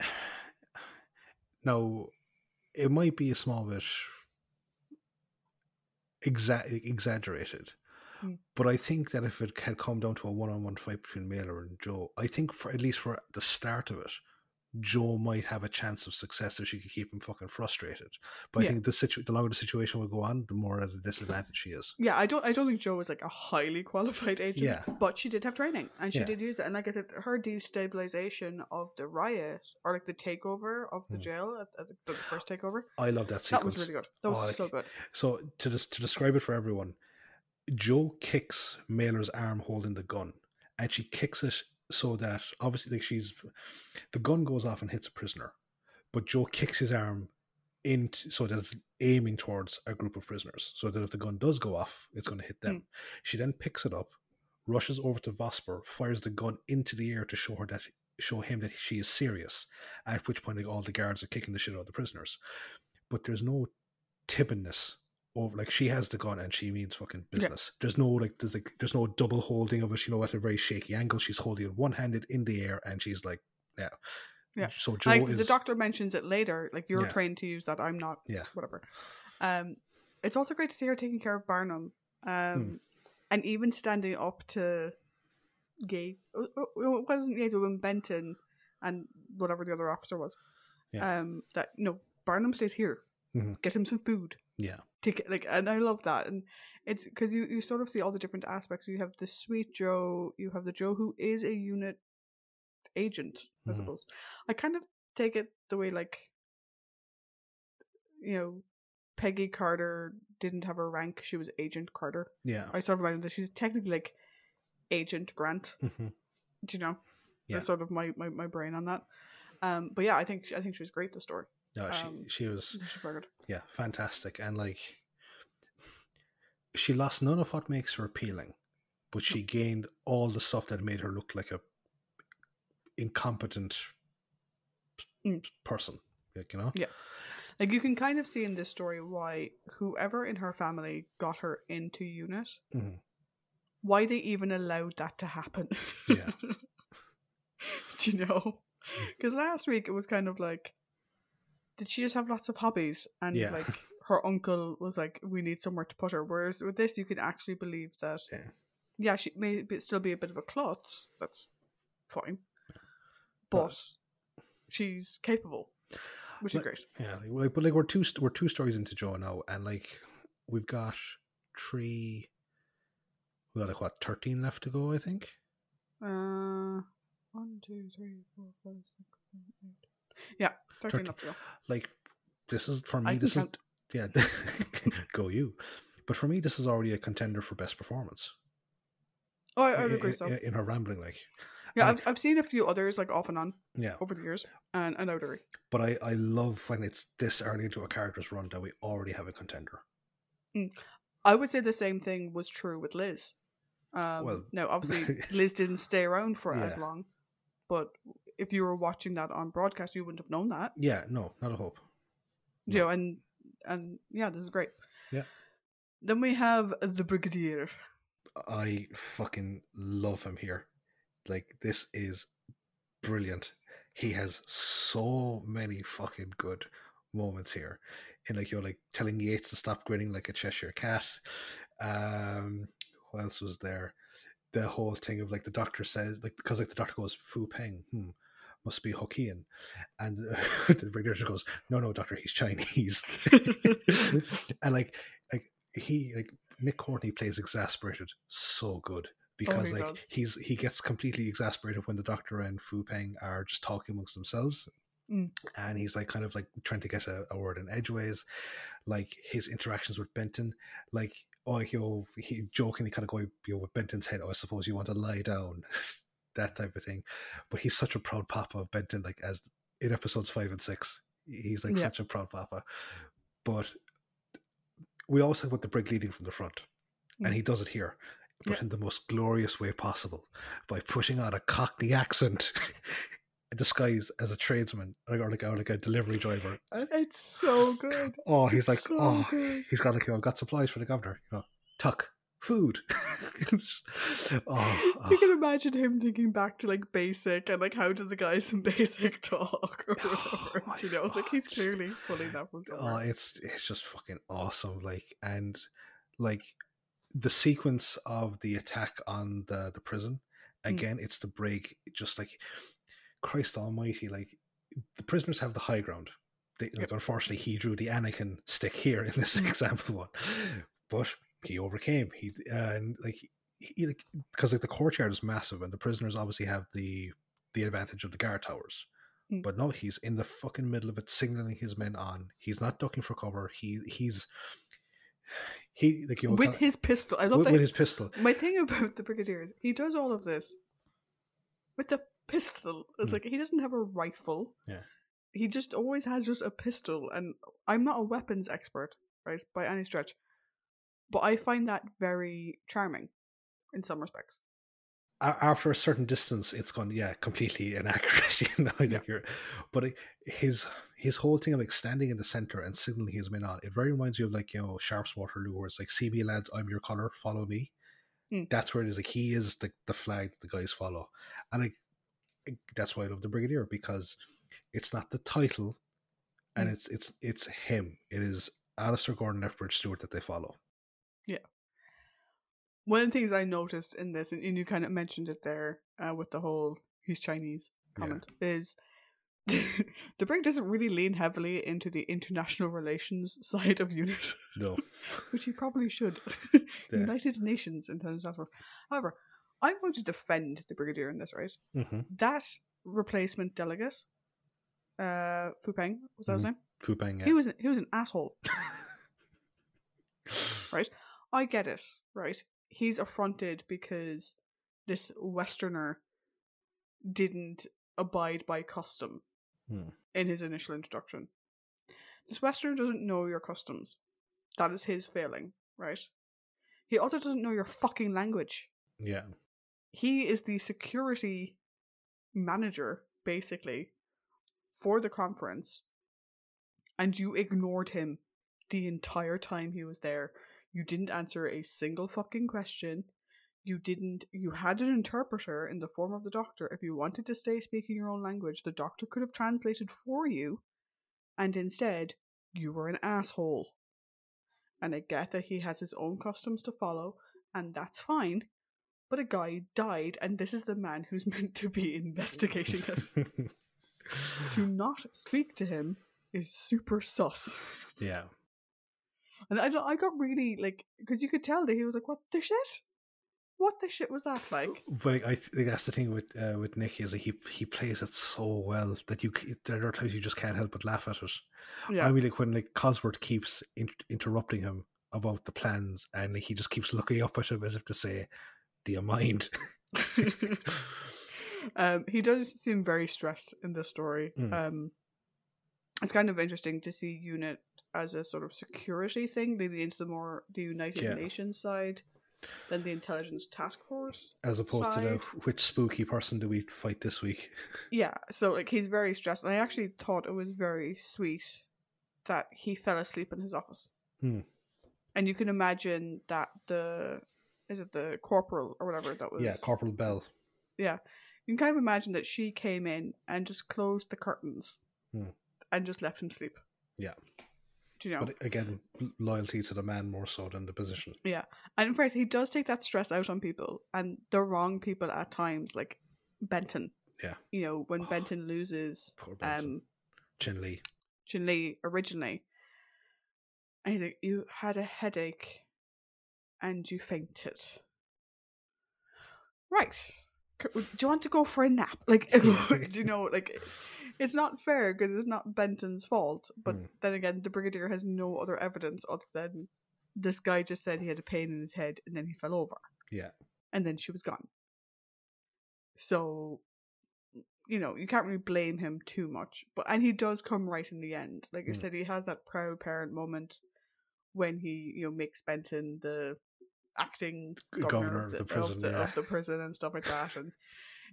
now it might be a small bit exa- exaggerated Hmm. but I think that if it had come down to a one-on-one fight between Mailer and Jo I think for at least for the start of it Jo might have a chance of success if she could keep him fucking frustrated but Yeah. I think the situ- the longer the situation will go on the more at a disadvantage she is Yeah, I don't. I don't think Jo was like a highly qualified agent. Yeah. but she did have training, and she Yeah. did use it. And like I said, her destabilization of the riot or like the takeover of the Hmm. jail at, at the, the first takeover, I love that scene. that was really good. That was Oh, so like- good. So to des- to describe it for everyone, Jo kicks Mailer's arm holding the gun, and she kicks it so that obviously like she's the gun goes off and hits a prisoner, but Jo kicks his arm into so that it's aiming towards a group of prisoners, so that if the gun does go off, it's going to hit them. Hmm. She then picks it up, rushes over to Vosper, fires the gun into the air to show her that show him that she is serious. At which point, like, all the guards are kicking the shit out of the prisoners, but there's no tibbiness over like she has the gun and she means fucking business. There's no like there's like there's no double holding of it, you know, at a very shaky angle. She's holding it one handed in the air and she's like, yeah. Yeah. So Jo Like is the doctor mentions it later. Like you're Yeah. trained to use that. I'm not. Yeah. Whatever. Um, it's also great to see her taking care of Barnum. Um, Hmm. and even standing up to Gay. oh, oh, It wasn't Yates, it was Benton and whatever the other officer was. Yeah. Um, that no, Barnum stays here. Mhm. Get him some food. Yeah. Take it like, and I love that, and it's because you you sort of see all the different aspects. You have the sweet Jo. You have the Jo who is a unit agent, I Mhm. suppose. I kind of take it the way like you know Peggy Carter didn't have a rank; she was Agent Carter. Yeah. I sort of imagine that she's technically like Agent Grant. hmm Do you know? Yeah. That's sort of my, my, my brain on that. Um, but yeah, I think I think she was great. The story, No, she Um, she was very good. yeah, fantastic. And like she lost none of what makes her appealing, but she gained all the stuff that made her look like a incompetent Mm. person. Like, you know? Yeah. Like you can kind of see in this story why whoever in her family got her into unit, Mhm. why they even allowed that to happen. Yeah. Do you know? Because last week it was kind of like, did she just have lots of hobbies? And Yeah. like her uncle was like, we need somewhere to put her. Whereas with this, you can actually believe that, Yeah. yeah, she may be, still be a bit of a klutz. That's fine. But she's capable, which is great. Yeah, like, like- but like we're two we're two stories into Jo now, and like we've got three. We got like what thirteen left to go, I think. Uh, one, two, three, four, five, six, seven, eight. Yeah, thirteen Thirteen. left to. Like this is for me. can This is count. yeah, go you. But for me, this is already a contender for best performance. Oh, I, I would in, agree so. in, in her rambling, like Yeah, and- I've, I've seen a few others like off and on yeah. over the years, and, and I would agree. But I I love when it's this early into a character's run that we already have a contender. I would say the same thing was true with Liz. Um, Well- no, obviously Liz didn't stay around for as long, but if you were watching that on broadcast, you wouldn't have known that. Yeah, no, not a hope. You know, and and yeah, this is great. Yeah. Then we have the Brigadier. I fucking love him here. Like this is brilliant. He has so many fucking good moments here. In like you're like telling Yates to stop grinning like a Cheshire cat. Um what else was there? The whole thing of like the doctor says like because like the doctor goes Fu Peng, hmm, must be Hokkien. And the brigadier goes, No, no, doctor, he's Chinese. and like like he like Nick Courtney plays exasperated so good because he like does. he's he gets completely exasperated when the doctor and Fu Peng are just talking amongst themselves. Mm. And he's like kind of like trying to get a, a word in edgeways, like his interactions with Benton, like oh, you know, he jokingly kind of going, you know, with Benton's head, oh, I suppose you want to lie down, that type of thing. But he's such a proud papa of Benton, like as in episodes five and six, he's like Yeah. such a proud papa. But we always talk about the brig leading from the front, Mm. and he does it here, but Yeah. in the most glorious way possible by putting on a Cockney accent. disguised as a tradesman or like, or like a delivery driver And It's so good. Oh, he's like, so oh, good. he's got like, you know, got supplies for the governor. You know, tuck, food. It's oh, You oh, can imagine him thinking back to like basic and like how did the guys in basic talk or whatever. my you know, like he's clearly pulling that from oh, it's it's just fucking awesome. Like and like the sequence of the attack on the the prison Mm. again. It's the break. Just like Christ Almighty, like the prisoners have the high ground. They, like, Yep. unfortunately, he drew the Anakin stick here in this Mm. example one, but he overcame. He uh, and like he like because like the courtyard is massive, and the prisoners obviously have the the advantage of the guard towers. Mm. But no, he's in the fucking middle of it, signaling his men on. He's not ducking for cover. He he's he like you know With kinda- his pistol. I love with, that. with his pistol. My thing about the Brigadier is he does all of this with the pistol. It's Mm. like he doesn't have a rifle. Yeah. He just always has just a pistol. And I'm not a weapons expert, right, by any stretch. But I find that very charming in some respects. after a certain distance, it's gone, yeah, completely inaccurate. You know, Yeah. you're, but his his whole thing of like standing in the center and signaling his men on, it very reminds you of like you know Sharpe's Waterloo, where it's like, "See me, lads, I'm your color, follow me." Mm. That's where it is. Like he is the the flag the guys follow, and that's why I love the Brigadier because it's not the title, and Mm. it's it's it's him. It is Alistair Gordon Lethbridge Stewart that they follow. One of the things I noticed in this, and and you kind of mentioned it there uh, with the whole he's Chinese Yeah. comment, is the brig doesn't really lean heavily into the international relations side of UNIT, No, which he probably should. Yeah. United Nations in terms of However, I'm going to defend the Brigadier in this, right? mm-hmm. That replacement delegate, uh, Fu Peng, was that his Mhm. name? Fupang. Yeah. He was he was an asshole. Right, I get it, right? He's affronted because this Westerner didn't abide by custom Hmm. in his initial introduction. This Westerner doesn't know your customs. That is his failing, right? He also doesn't know your fucking language. yeah. He is the security manager, basically, for the conference, and you ignored him the entire time he was there. You didn't answer a single fucking question. You didn't. You had an interpreter in the form of the doctor. If you wanted to stay speaking your own language, the doctor could have translated for you, and instead, you were an asshole. And I get that he has his own customs to follow, and that's fine. But a guy died, and this is the man who's meant to be investigating it. to not speak to him is super sus. yeah. And I, I got really like because you could tell that he was like, "What the shit? What the shit was that like?" But I think that's the thing with uh, with Nick is that he he plays it so well that you there are times you just can't help but laugh at it. Yeah, I mean, like when like Cosworth keeps in- interrupting him about the plans, and he just keeps looking up at him as if to say, "Do you mind?" um, he does seem very stressed in this story. Mm. Um, it's kind of interesting to see Unit as a sort of security thing leading into the more the United Yeah. Nations side than the intelligence task force. As opposed to the which spooky person do we fight this week? Yeah, so like he's very stressed, and I actually thought it was very sweet that he fell asleep in his office. Hmm. And you can imagine that the is it the corporal or whatever that was Yeah, Corporal Bell. yeah. You can kind of imagine that she came in and just closed the curtains Hmm. and just left him sleep. Yeah. Do you know? But again, loyalty to the man more so than the position. Yeah. And in fairness, he does take that stress out on people and the wrong people at times, like Benton. Yeah. You know, when Benton loses Poor Benton. um Chin Lee. Jin Lee originally. And he's like, You had a headache and you fainted. Right. Do you want to go for a nap? Like, do you know, like, it's not fair because it's not Benton's fault. But Hmm. then again, the Brigadier has no other evidence other than this guy just said he had a pain in his head and then he fell over Yeah. and then she was gone. So, you know, you can't really blame him too much. But and he does come right in the end. Like I Mm. said, he has that proud parent moment when he, you know, makes Benton the acting G- governor, of, the, prison, of, the, yeah. of the prison and stuff like that. And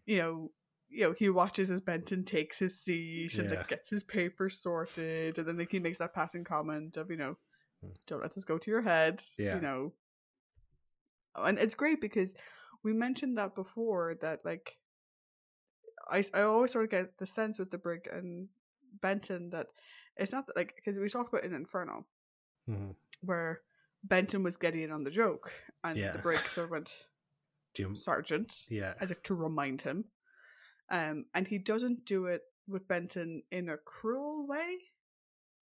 you know, you know, he watches as Benton takes his seat and Yeah. like gets his papers sorted, and then like he makes that passing comment of, you know, Mm. don't let this go to your head. Yeah. You know. And it's great because we mentioned that before that like I, I always sort of get the sense with the brig and Benton that it's not that, like because we talked about in Inferno Mhm. where Benton was getting in on the joke and Yeah. the brig sort of went sergeant yeah. as if to remind him um and he doesn't do it with Benton in a cruel way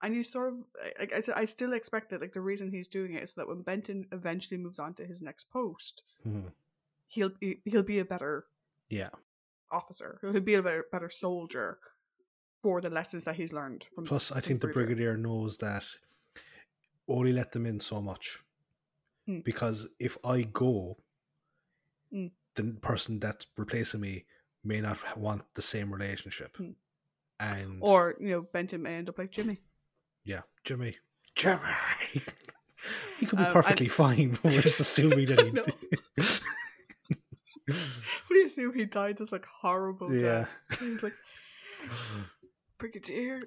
and you sort of like I, said, I still expect that like the reason he's doing it is so that when Benton eventually moves on to his next post Mhm. he'll be he'll be a better Yeah. officer. He'll be a better, better soldier for the lessons that he's learned from. Plus, I think the Brigadier. brigadier knows that only let them in so much. Mm. Because if I go, Mm. the person that's replacing me may not want the same relationship. Mm. And Or you know, Benton may end up like Jimmy. yeah, Jimmy, Jimmy, he could be Um, perfectly fine. But we're just assuming that he. we assume he died this like horrible Yeah. death. He's like, Brigadier,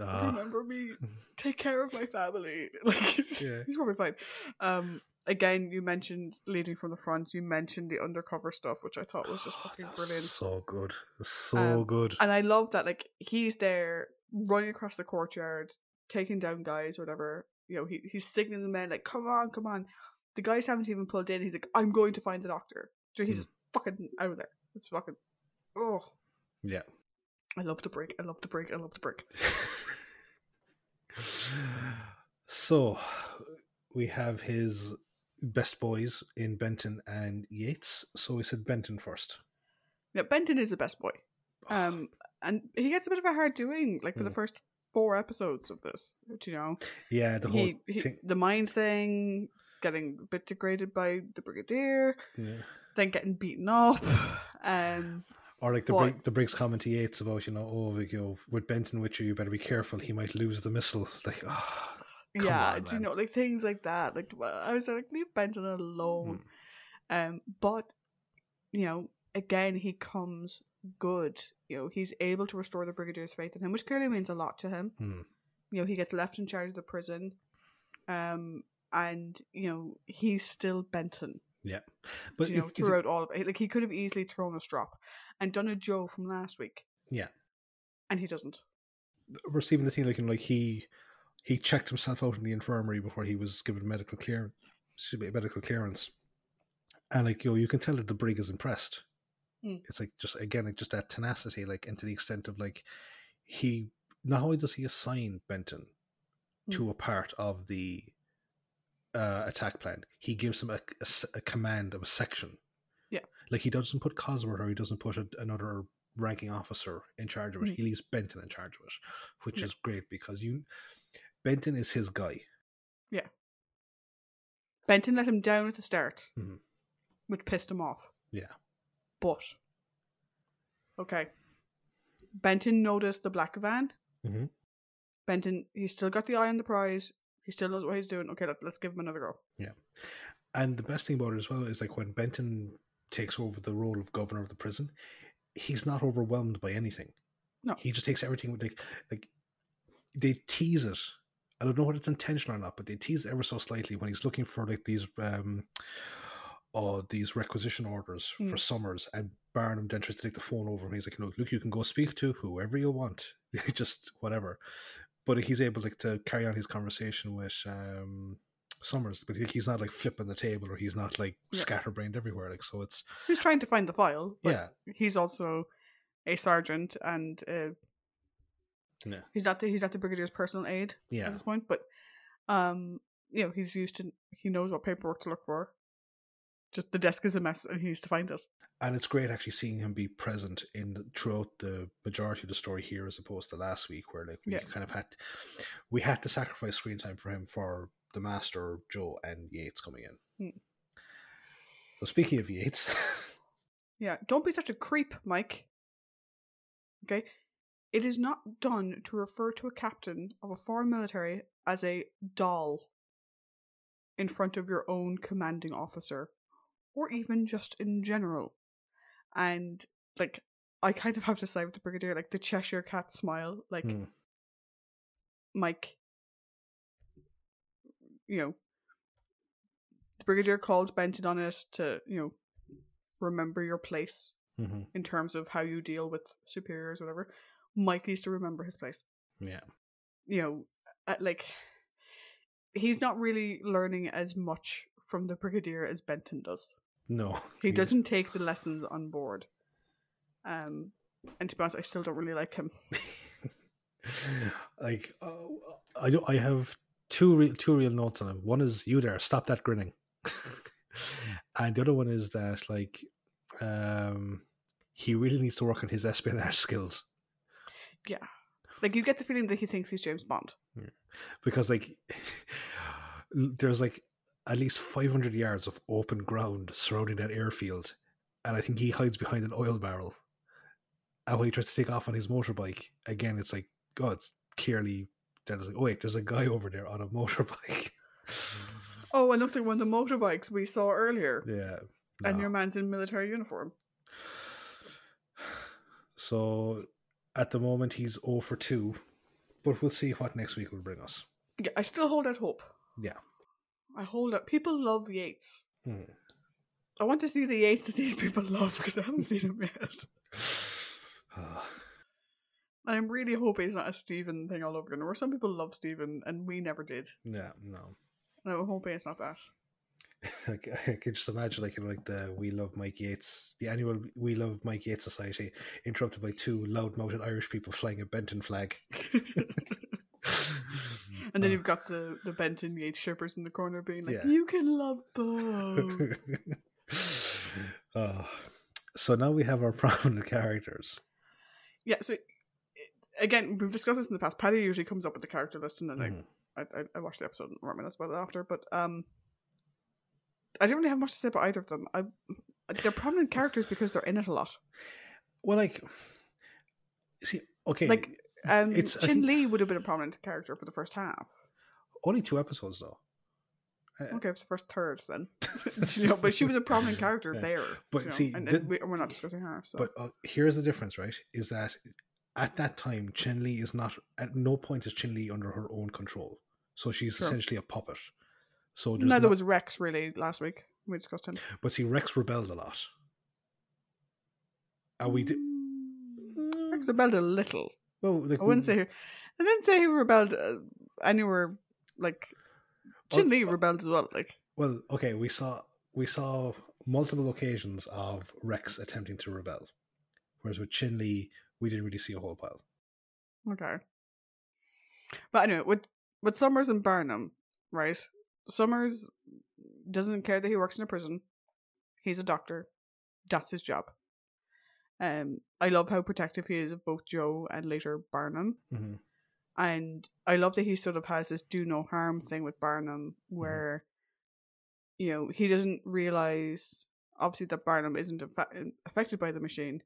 Ah, remember me. Take care of my family. Like, he's, Yeah. he's probably fine. Um, again, you mentioned leading from the front. You mentioned the undercover stuff, which I thought was just fucking that was brilliant. so good, so Um, good. And I love that, like, he's there running across the courtyard, taking down guys or whatever. You know, he, he's signaling the men, like, come on, come on. The guys haven't even pulled in. He's like, I'm going to find the doctor. So he's Hmm. just fucking out of there. It's fucking. Oh, yeah. I love the break. I love the break. I love the break. so we have his best boys in Benton and Yates. So we said Benton first. Now, Benton is the best boy. Um, and he gets a bit of a hard doing, like, for the Mm. first four episodes of this. You know? yeah, the whole he, he, the mind thing, getting a bit degraded by the brigadier, Yeah. then getting beaten up. Um, Or like the Brig, the Briggs comment to Yates about you know oh you know with Benton with you you better be careful he might lose the missile like oh, yeah, on, do you know, like things like that. Like I was like, leave Benton alone. Hmm. Um, but you know, again, he comes good. You know, he's able to restore the brigadier's faith in him, which clearly means a lot to him. Hmm. You know, he gets left in charge of the prison. Um, and you know, he's still Benton. Yeah, but you know, if- it- throughout all of it, like he could have easily thrown a strop and done a Jo from last week, yeah and he doesn't. receiving the thing like you know, like he he checked himself out in the infirmary before he was given medical clear excuse me, medical clearance and like you know, you can tell that the brig is impressed Mm. it's like just again like just that tenacity like and to the extent of like he not only does he assign benton to a part of the uh, attack plan he gives him a command of a section Yeah. like he doesn't put cosworth or he doesn't put a, another ranking officer in charge of it Mhm. he leaves benton in charge of it which Yeah. is great because you benton is his guy Yeah. Benton let him down at the start, Mhm. which pissed him off. yeah But okay, Benton noticed the black van. mm-hmm. Benton, he's still got the eye on the prize. He still knows what he's doing. Okay, let, let's give him another go. Yeah. And the best thing about it as well is like when Benton takes over the role of governor of the prison, he's not overwhelmed by anything. No. He just takes everything with like like they tease it. I don't know what it's intentional or not, but they tease ever so slightly when he's looking for like these um oh these requisition orders for Mm. Summers and Barnum then tries to take the phone over and he's like, Look, look, you can go speak to whoever you want. just whatever. But he's able like to carry on his conversation with um Summers, but he's not like flipping the table or he's not like Yeah. scatterbrained everywhere. Like so, it's He's trying to find the file. But yeah, he's also a sergeant, and uh, yeah, he's not the he's not the brigadier's personal aide at this point. But um, you know, he's used to he knows what paperwork to look for. Just the desk is a mess, and he needs to find it. and it's great actually seeing him be present in throughout the majority of the story here, as opposed to last week, where like we Yeah. kind of had we had to sacrifice screen time for him for the Master, Jo, and Yates coming in. Hmm. So speaking of Yates, Yeah, don't be such a creep, Mike. Okay? It is not done to refer to a captain of a foreign military as a doll in front of your own commanding officer, or even just in general. And, like, I kind of have to side with the Brigadier, like, the Cheshire Cat smile, like, Hmm. Mike, you know, the Brigadier called Benton on it to, you know, remember your place Mhm. in terms of how you deal with superiors, whatever. Mike needs to remember his place. yeah, You know, uh, like he's not really learning as much from the Brigadier as Benton does. no, He doesn't take the lessons on board. Um, and to be honest, I still don't really like him. like uh, I do. I have two real two real notes on him. One is you there, stop that grinning, and the other one is that like um he really needs to work on his espionage skills Yeah, like you get the feeling that he thinks he's James Bond. because like there's like at least 500 yards of open ground surrounding that airfield and i think he hides behind an oil barrel. And when he tries to take off on his motorbike again it's like god it's clearly there's like oh wait there's a guy over there on a motorbike. Oh, and looks like one of the motorbikes we saw earlier, yeah and your man's in military uniform. so at the moment he's 0 for 2 but we'll see what next week will bring us Yeah, I still hold out hope. Yeah. I hold out. People love Yates. Hmm. I want to see the Yates that these people love because I haven't seen him yet. And I'm really hoping it's not a Stephen thing all over again. Where some people love Stephen and we never did. yeah no And I'm hoping it's not that. Like, I can just imagine, like, you know, like the We Love Mike Yates, the annual We Love Mike Yates Society, interrupted by two loud-mouthed Irish people flying a Benton flag. And then Oh. you've got the, the Benton Yates shippers in the corner being like, Yeah. you can love both. oh. So now we have our prominent characters. yeah, so again, we've discussed this in the past. Paddy usually comes up with the character list and then Mhm. I, I, I watched the episode and notes about it after, but um, I don't really have much to say about either of them. I, they're prominent characters because they're in it a lot. Well, like, see, okay, Like, Um, It's- Chin Lee would have been a prominent character for the first half. only two episodes though. Uh, Okay, it's the first third then. you know, but she was a prominent character Yeah. there. But you know, see, and, the- we, we're not discussing her. So. But uh, here's the difference, right? Is that at that time, Chen Li is not at no point is Chen Li under her own control, so she's Sure. essentially a puppet. So there's Neither not- was Rex really last week. We discussed him. But see, Rex rebelled a lot. And we did. Mm, Rex rebelled a little. Well, like I wouldn't we- say. I didn't say he rebelled uh, anywhere. Like Chin Lee rebelled as well. Like Well, okay, we saw we saw multiple occasions of Rex attempting to rebel, whereas with Chin Lee, we didn't really see a whole pile. okay, but anyway, with with Summers and Barnum, right? Summers doesn't care that he works in a prison. He's a doctor. That's his job. Um, I love how protective he is of both Jo and later Barnum. hmm and I love that he sort of has this do no harm thing with Barnum, where you know he doesn't realize obviously that Barnum isn't affected by the machine,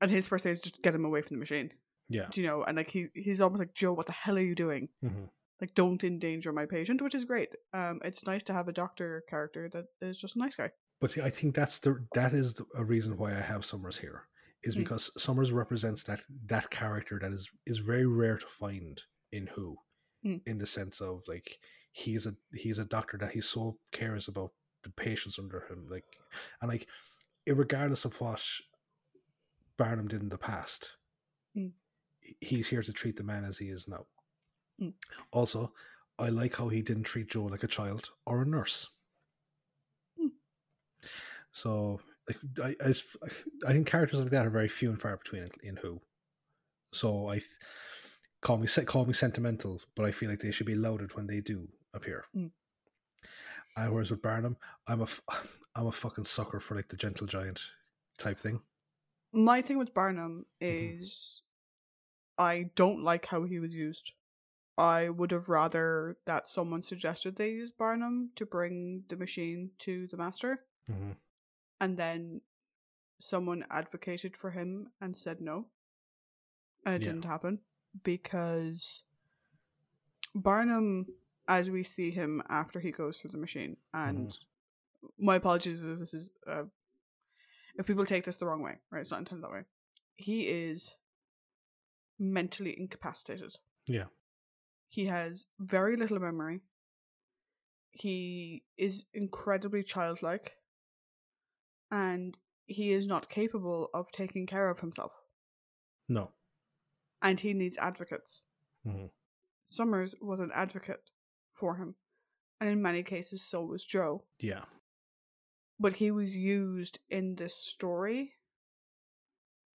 and his first thing is just get him away from the machine. Yeah. Do you know? And like he he's almost like Jo, what the hell are you doing? hmm Like, don't endanger my patient, which is great. Um, it's nice to have a doctor character that is just a nice guy. But see, I think that's the that is the, a reason why I have Summers here is Mm. because Summers represents that that character that is is very rare to find in Who, Mm. in the sense of like he's a he's a doctor that he so cares about the patients under him, like and like regardless of what Barnum did in the past, Mm. he's here to treat the man as he is now. Mm. Also, I like how he didn't treat Jo like a child or a nurse. Mm. So, like, I, I, think characters like that are very few and far between in, in Who. So I call me call me sentimental, but I feel like they should be lauded when they do appear. Mm. And whereas with Barnum, I'm a I'm a fucking sucker for like the gentle giant type thing. My thing with Barnum Mhm. is I don't like how he was used. I would have rather that someone suggested they use Barnum to bring the machine to the master, hmm and then someone advocated for him and said no. And it Yeah. didn't happen because Barnum, as we see him after he goes through the machine, and my apologies if this is uh, if people take this the wrong way, right? It's not intended that way. He is mentally incapacitated. Yeah. He has very little memory. He is incredibly childlike. And he is not capable of taking care of himself. No. And he needs advocates. Mhm. Summers was an advocate for him. And in many cases, so was Jo. Yeah. But he was used in this story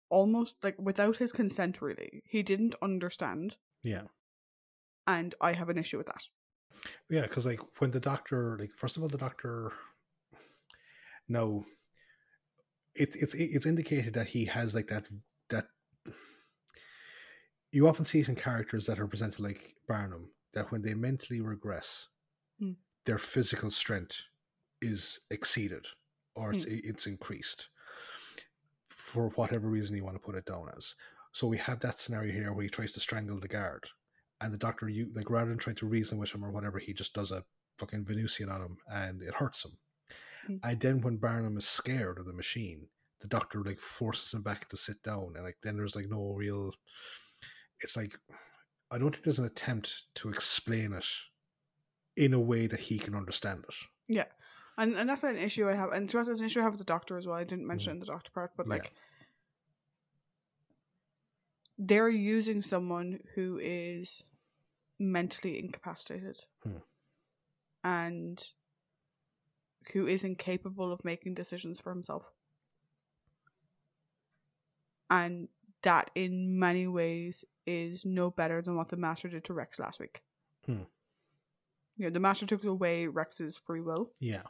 almost like without his consent, really. He didn't understand. Yeah. And I have an issue with that. Yeah, because like when the doctor, like first of all, the doctor, no, it's it's it's indicated that he has like that that you often see it in characters that are presented like Barnum that when they mentally regress, Hmm. their physical strength is exceeded or it's it's increased for whatever reason you want to put it down as. So we have that scenario here where he tries to strangle the guard, and the doctor, you like rather than trying to reason with him or whatever, he just does a fucking Venusian on him, and it hurts him. Hmm. And then when Barnum is scared of the machine, the doctor like forces him back to sit down, and like then there's like no real. It's like I don't think there's an attempt to explain it in a way that he can understand it. Yeah. And and that's an issue I have. And to us, it's an issue I have with the doctor as well. I didn't mention it in the doctor part, but Yeah. They're using someone who is mentally incapacitated Hmm. and who is incapable of making decisions for himself. And that in many ways is no better than what the master did to Rex last week. Hmm. You know, the master took away Rex's free will Yeah,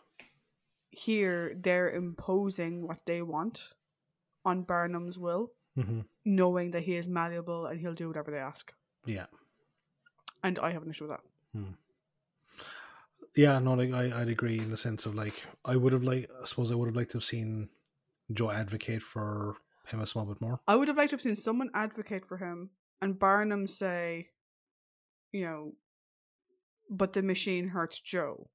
here they're imposing what they want on Barnum's will, hmm knowing that he is malleable and he'll do whatever they ask. yeah, And I have an issue with that. Hmm. yeah. No, like I, I'd agree in the sense of like I would have like I suppose I would have liked to have seen Jo advocate for him a small bit more. I would have liked to have seen someone advocate for him and Barnum say, you know, but the machine hurts Jo.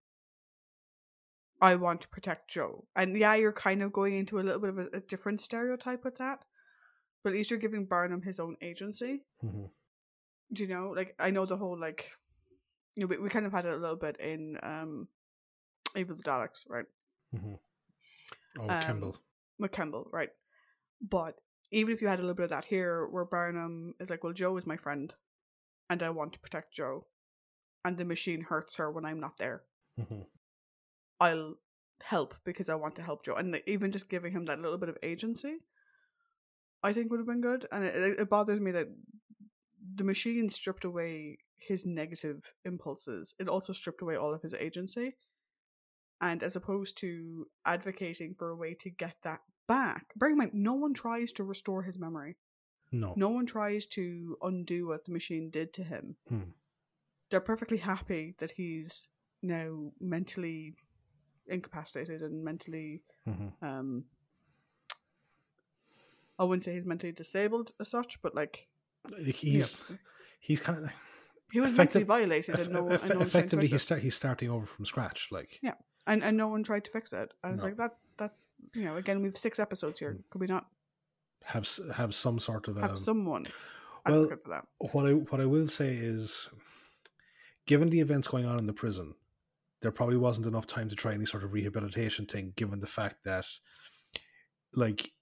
I want to protect Jo. And yeah, you're kind of going into a little bit of a, a different stereotype with that. But at least you're giving Barnum his own agency. hmm do you know like i know the whole like you know we, we kind of had it a little bit in um evil the daleks right Mm-hmm. Oh, Um, Campbell. mccamble right but even if you had a little bit of that here where barnum is like well jo is my friend and i want to protect jo and the machine hurts her when i'm not there hmm i'll help because i want to help jo and even just giving him that little bit of agency i think would have been good and it, it bothers me that the machine stripped away his negative impulses. It also stripped away all of his agency. And as opposed to advocating for a way to get that back bearing in mind no one tries to restore his memory. No. no one tries to undo what the machine did to him. Hmm. they're perfectly happy that he's now mentally incapacitated and mentally hmm um I wouldn't say he's mentally disabled as such, but like you know, he's he's kind of he was effective- mentally violated eff- and no, eff- and no one tried to effectively he's start, he's starting over from scratch. Like Yeah. and and no one tried to fix it. And it's like that that you know again we've six episodes here. Could we not have have some sort of have um, someone well, for that? what I what I will say is, given the events going on in the prison, there probably wasn't enough time to try any sort of rehabilitation thing. Given the fact that, like,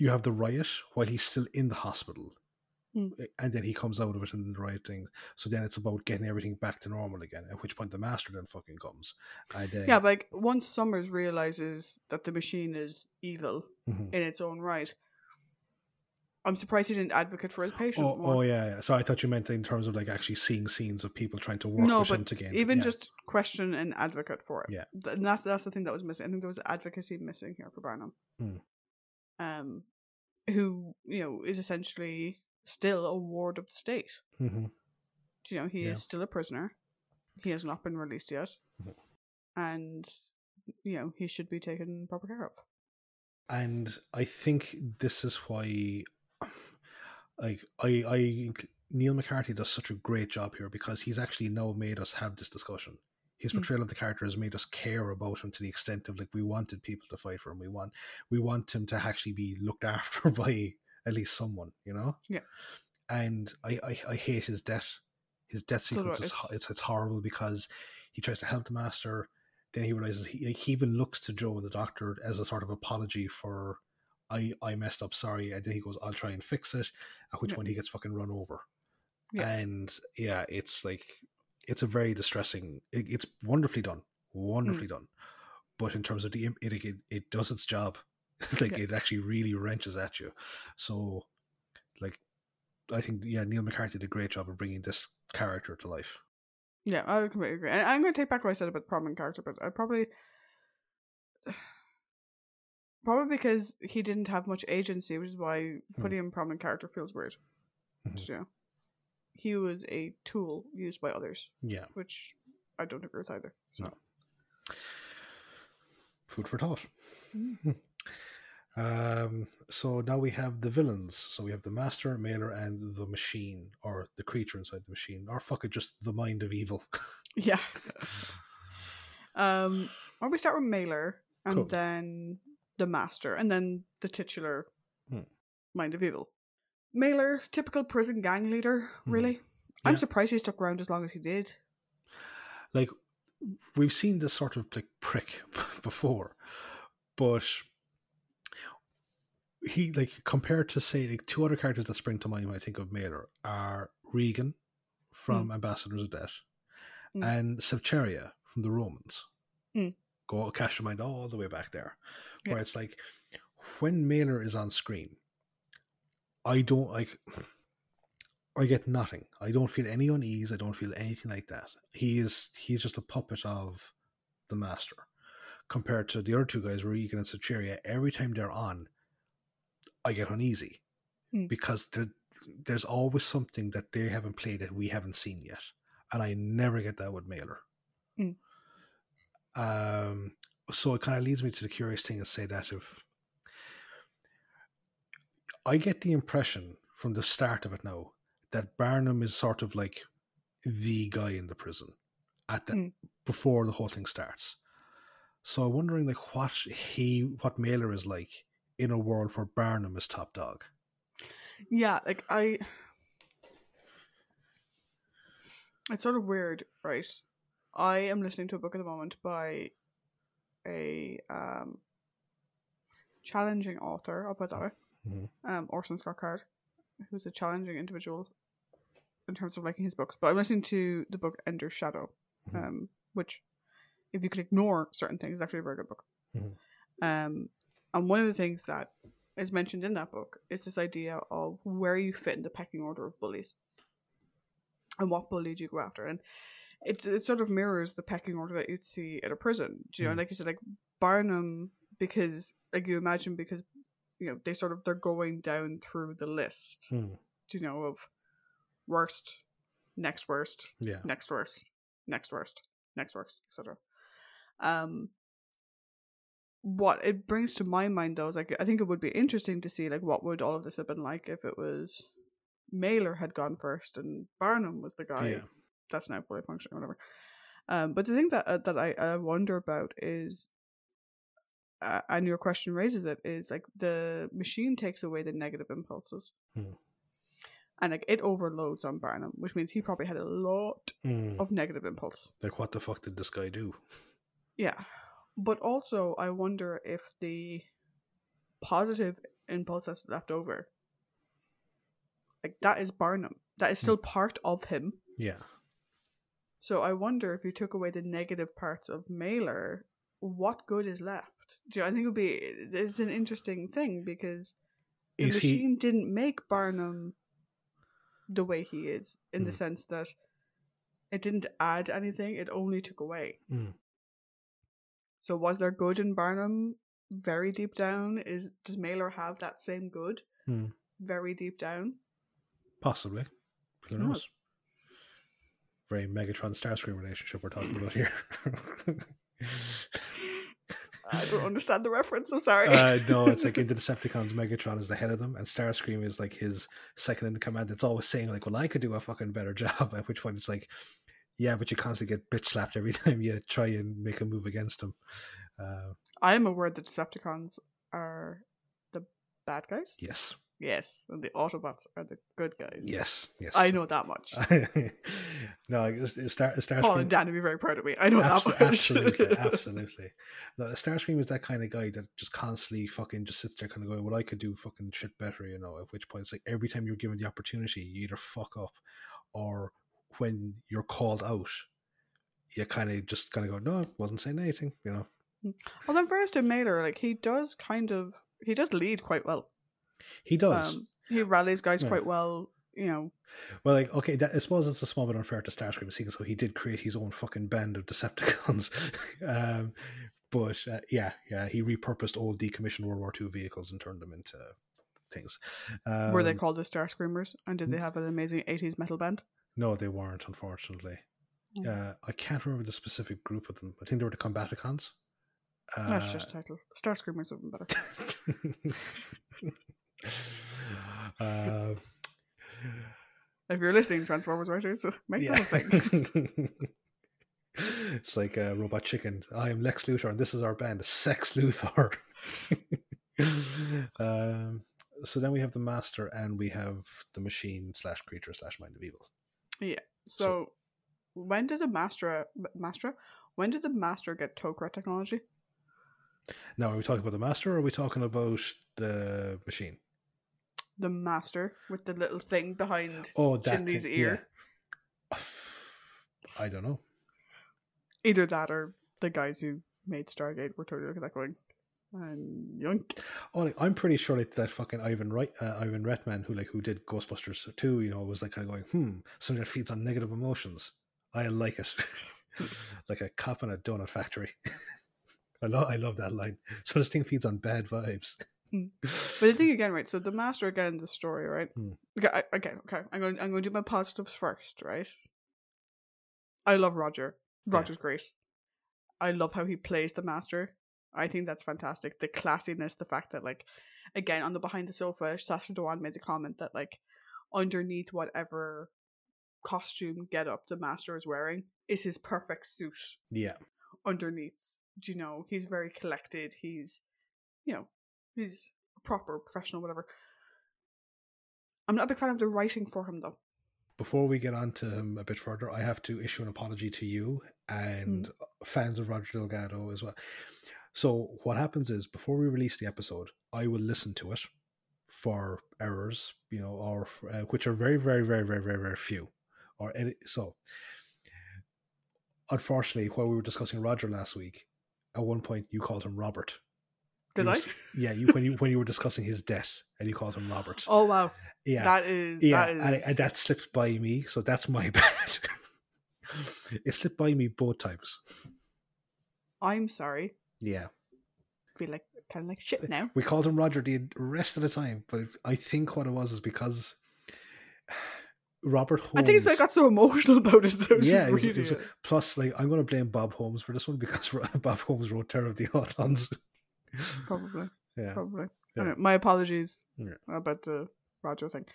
you have the riot while he's still in the hospital, Hmm. and then he comes out of it and the riot thing. So then it's about getting everything back to normal again. At which point the master then fucking comes. And then, Yeah, like once Summers realizes that the machine is evil Mhm. in its own right, I'm surprised he didn't advocate for his patient Oh, oh yeah, yeah. So I thought you meant in terms of like actually seeing scenes of people trying to work no, with him but to gain. even yeah. just question and advocate for it. Yeah. And that's that's the thing that was missing. I think there was advocacy missing here for Barnum, Hmm. Um, who you know is essentially still a ward of the state. Mhm. Do you know, he Yeah. is still a prisoner. He has not been released yet. Mhm. And, you know, he should be taken proper care of. and I think this is why, like, I, I, Neil McCarthy does such a great job here because he's actually now made us have this discussion. His Mm. portrayal of the character has made us care about him to the extent of like we wanted people to fight for him. We want, we want him to actually be looked after by at least someone, you know. Yeah. And I, I, I hate his death. His death sequence is it's it's horrible because he tries to help the master then he realizes he, he even looks to Jo and the doctor as a sort of apology for I I messed up, sorry, and then he goes, I'll try and fix it. At which Yeah. point he gets fucking run over. Yeah. And yeah, it's like it's a very distressing. It, it's wonderfully done, wonderfully Mm. done. But in terms of the it it, it does its job. like Yeah. it actually really wrenches at you. So, like, I think yeah, Neil McCarthy did a great job of bringing this character to life. Yeah, I would completely agree. And I'm going to take back what I said about the prominent character, but I probably. Probably because he didn't have much agency, which is why putting him prominent character feels weird. Mhm. You know? He was a tool used by others, Yeah. which I don't agree with either. So. No. Food for thought. Mm. Um, so now we have the villains. So we have the master, mailer, and the machine, or the creature inside the machine, or fuck it, just the mind of evil. Yeah. um, why don't we start with Mailer and Cool. then the Master and then the titular Hmm. Mind of Evil. Mailer, typical prison gang leader, really. I'm surprised he stuck around as long as he did. like we've seen this sort of like prick before, but he like compared to say like two other characters that spring to mind when I think of Mailer are Reegan from Ambassadors of Death Mm. and Sevcheria from the Romans. Mm. Go cast your mind all the way back there, Yeah. where it's like when Mailer is on screen, I don't like. I get nothing. I don't feel any unease. I don't feel anything like that. He is he's just a puppet of the master. Compared to the other two guys, Reegan and Sevcheria, every time they're on, I get uneasy. Hmm. Because there's always something that they haven't played that we haven't seen yet. And I never get that with Mailer. Hmm. Um so it kind of leads me to the curious thing to say that if I get the impression from the start of it now that Barnum is sort of like the guy in the prison at the Mm. before the whole thing starts. So I'm wondering like what he what Mailer is like in a world where Barnum is top dog. Yeah, like I. It's sort of weird, right? I am listening to a book at the moment by a um, challenging author. I'll put that way. Mhm. Um, Orson Scott Card, who's a challenging individual in terms of liking his books. But I'm listening to the book Ender's Shadow, Mhm. um, which, if you can ignore certain things, is actually a very good book. Mhm. Um, and one of the things that is mentioned in that book is this idea of where you fit in the pecking order of bullies and what bully do you go after. And it, it sort of mirrors the pecking order that you'd see at a prison. Do you know, Mm. like you said, like Barnum, because like you imagine, because you know they sort of they're going down through the list. Hmm. You know of worst, next worst, Yeah. next worst, next worst, next worst, etc. Um, what it brings to my mind though is like I think it would be interesting to see like what would all of this have been like if it was Mailer had gone first and Barnum was the guy Yeah. that's now fully functioning, or whatever. Um, but the thing that uh, that I, I wonder about is, uh, and your question raises it, is like the machine takes away the negative impulses, Hmm. and like it overloads on Barnum, which means he probably had a lot Hmm. of negative impulse. Like what the fuck did this guy do? Yeah, but also I wonder if the positive impulse that's left over, like that is Barnum, that is still part of him. Yeah. So I wonder if you took away the negative parts of Mailer, what good is left? Do you, I think it would be it's an interesting thing because the Is he machine didn't make Barnum the way he is in the Hmm. sense that it didn't add anything; it only took away. Hmm. So was there good in Barnum? Very deep down, is does Mailer have that same good? Hmm. Very deep down. possibly? Who knows? very Megatron Starscream relationship we're talking about here. I don't understand the reference. I'm sorry. uh, no, it's like in the Decepticons, Megatron is the head of them, and Starscream is like his second in command. It's always saying like, "Well, I could do a fucking better job." At which point it's like, "Yeah, but you constantly get bitch slapped every time you try and make a move against him." Uh, I am aware the Decepticons are the bad guys. yes, Yes, and the Autobots are the good guys. yes, yes. I know that much. no, it's Star Starscream. Paul and Dan would be very proud of me. I know Abs- that much. absolutely, absolutely. No, Starscream is that kind of guy that just constantly fucking just sits there, kind of going, "Well, I could do fucking shit better," you know. At which point, it's like every time you're given the opportunity, you either fuck up, or when you're called out, you kind of just kind of go, "No, I wasn't saying anything," you know. Mm. well, then Preston Mailer, like he does kind of he does lead quite well. He does. Um, he rallies guys Yeah. quite well. You know, well, like, okay, that, I suppose it's a small bit unfair to Starscream, seeing so he did create his own fucking band of Decepticons. um, but uh, yeah, yeah, he repurposed old decommissioned World War II vehicles and turned them into things. Um, were they called the Star Screamers? And did they have an amazing '80s metal band? No, they weren't, unfortunately. Mm. Uh, I can't remember the specific group of them. I think they were the Combaticons. Uh, That's just title. Star Screamers would have been better. uh, If you're listening, Transformers writers, make yeah. that a thing. it's like a Robot Chicken. I am Lex Luthor, and this is our band, Sex Luthor. um, so then we have the Master, and we have the Machine slash Creature slash Mind of Evil. Yeah. So, when did the Master Master? When did the Master get Tok'ra technology? Now, are we talking about the Master, or are we talking about the Machine? The Master with the little thing behind Oh, that thing, ear. yeah. I don't know. Either that or the guys who made Stargate were totally looking at that going, and yoink. Oh, like, I'm pretty sure like that fucking Ivan Wright, uh, Ivan Reitman, who like who did Ghostbusters too, you know, was like kind of going, hmm, something that feeds on negative emotions. I like it, like a cop in a donut factory. I love, I love that line. So this thing feeds on bad vibes. Mm. But the thing again, right? So the Master again, the story, right? Hmm. Okay, I, okay, okay. I'm going. I'm going to do my positives first, right? I love Roger. Roger's great. I love how he plays the Master. I think that's fantastic. The classiness, the fact that like, again, on the behind the sofa, Sacha Dhawan made the comment that like, underneath whatever costume get up the Master is wearing is his perfect suit Yeah, underneath. Do you know, he's very collected. He's, you know, he's a proper professional, whatever. I'm not a big fan of the writing for him though. before we get on to him a bit further, I have to issue an apology to you and fans of Roger Delgado as well. So what happens is before we release the episode, I will listen to it for errors, you know, or uh, which are very, very, very, very, very, very few. Or any, so, unfortunately, while we were discussing Roger last week, at one point you called him Robert. Did You I? Yeah, you when you when you were discussing his debt and you called him Robert. Oh wow, yeah, that is yeah, that is and, and that slipped by me, so that's my bad. it slipped by me both times. I'm sorry. Yeah, Be like kind of like shit now. we called him Roger the rest of the time, but I think what it was is because Robert Holmes. I think it's I got so emotional about it. That was yeah, it was- it was- plus, like, I'm going to blame Bob Holmes for this one because Bob Holmes wrote Terror of the Autons. Probably, Yeah, probably. Yeah. Anyway, my apologies Yeah. about the Roger thing.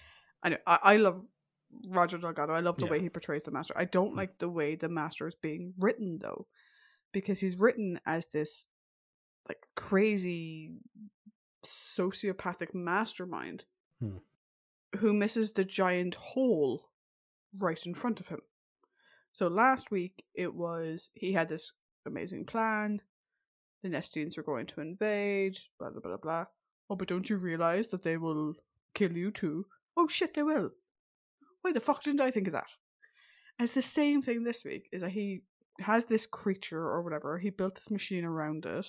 I know I, I love Roger Delgado. I love the Yeah. way he portrays the Master. I don't Mm. like the way the Master is being written though, because he's written as this like crazy sociopathic mastermind Hmm. who misses the giant hole right in front of him. So last week it was he had this amazing plan. The Nestenes are going to invade, blah blah blah blah. Oh, but don't you realize that they will kill you too? Oh shit, they will. Why the fuck didn't I think of that? And it's the same thing this week. Is that he has this creature or whatever. He built this machine around it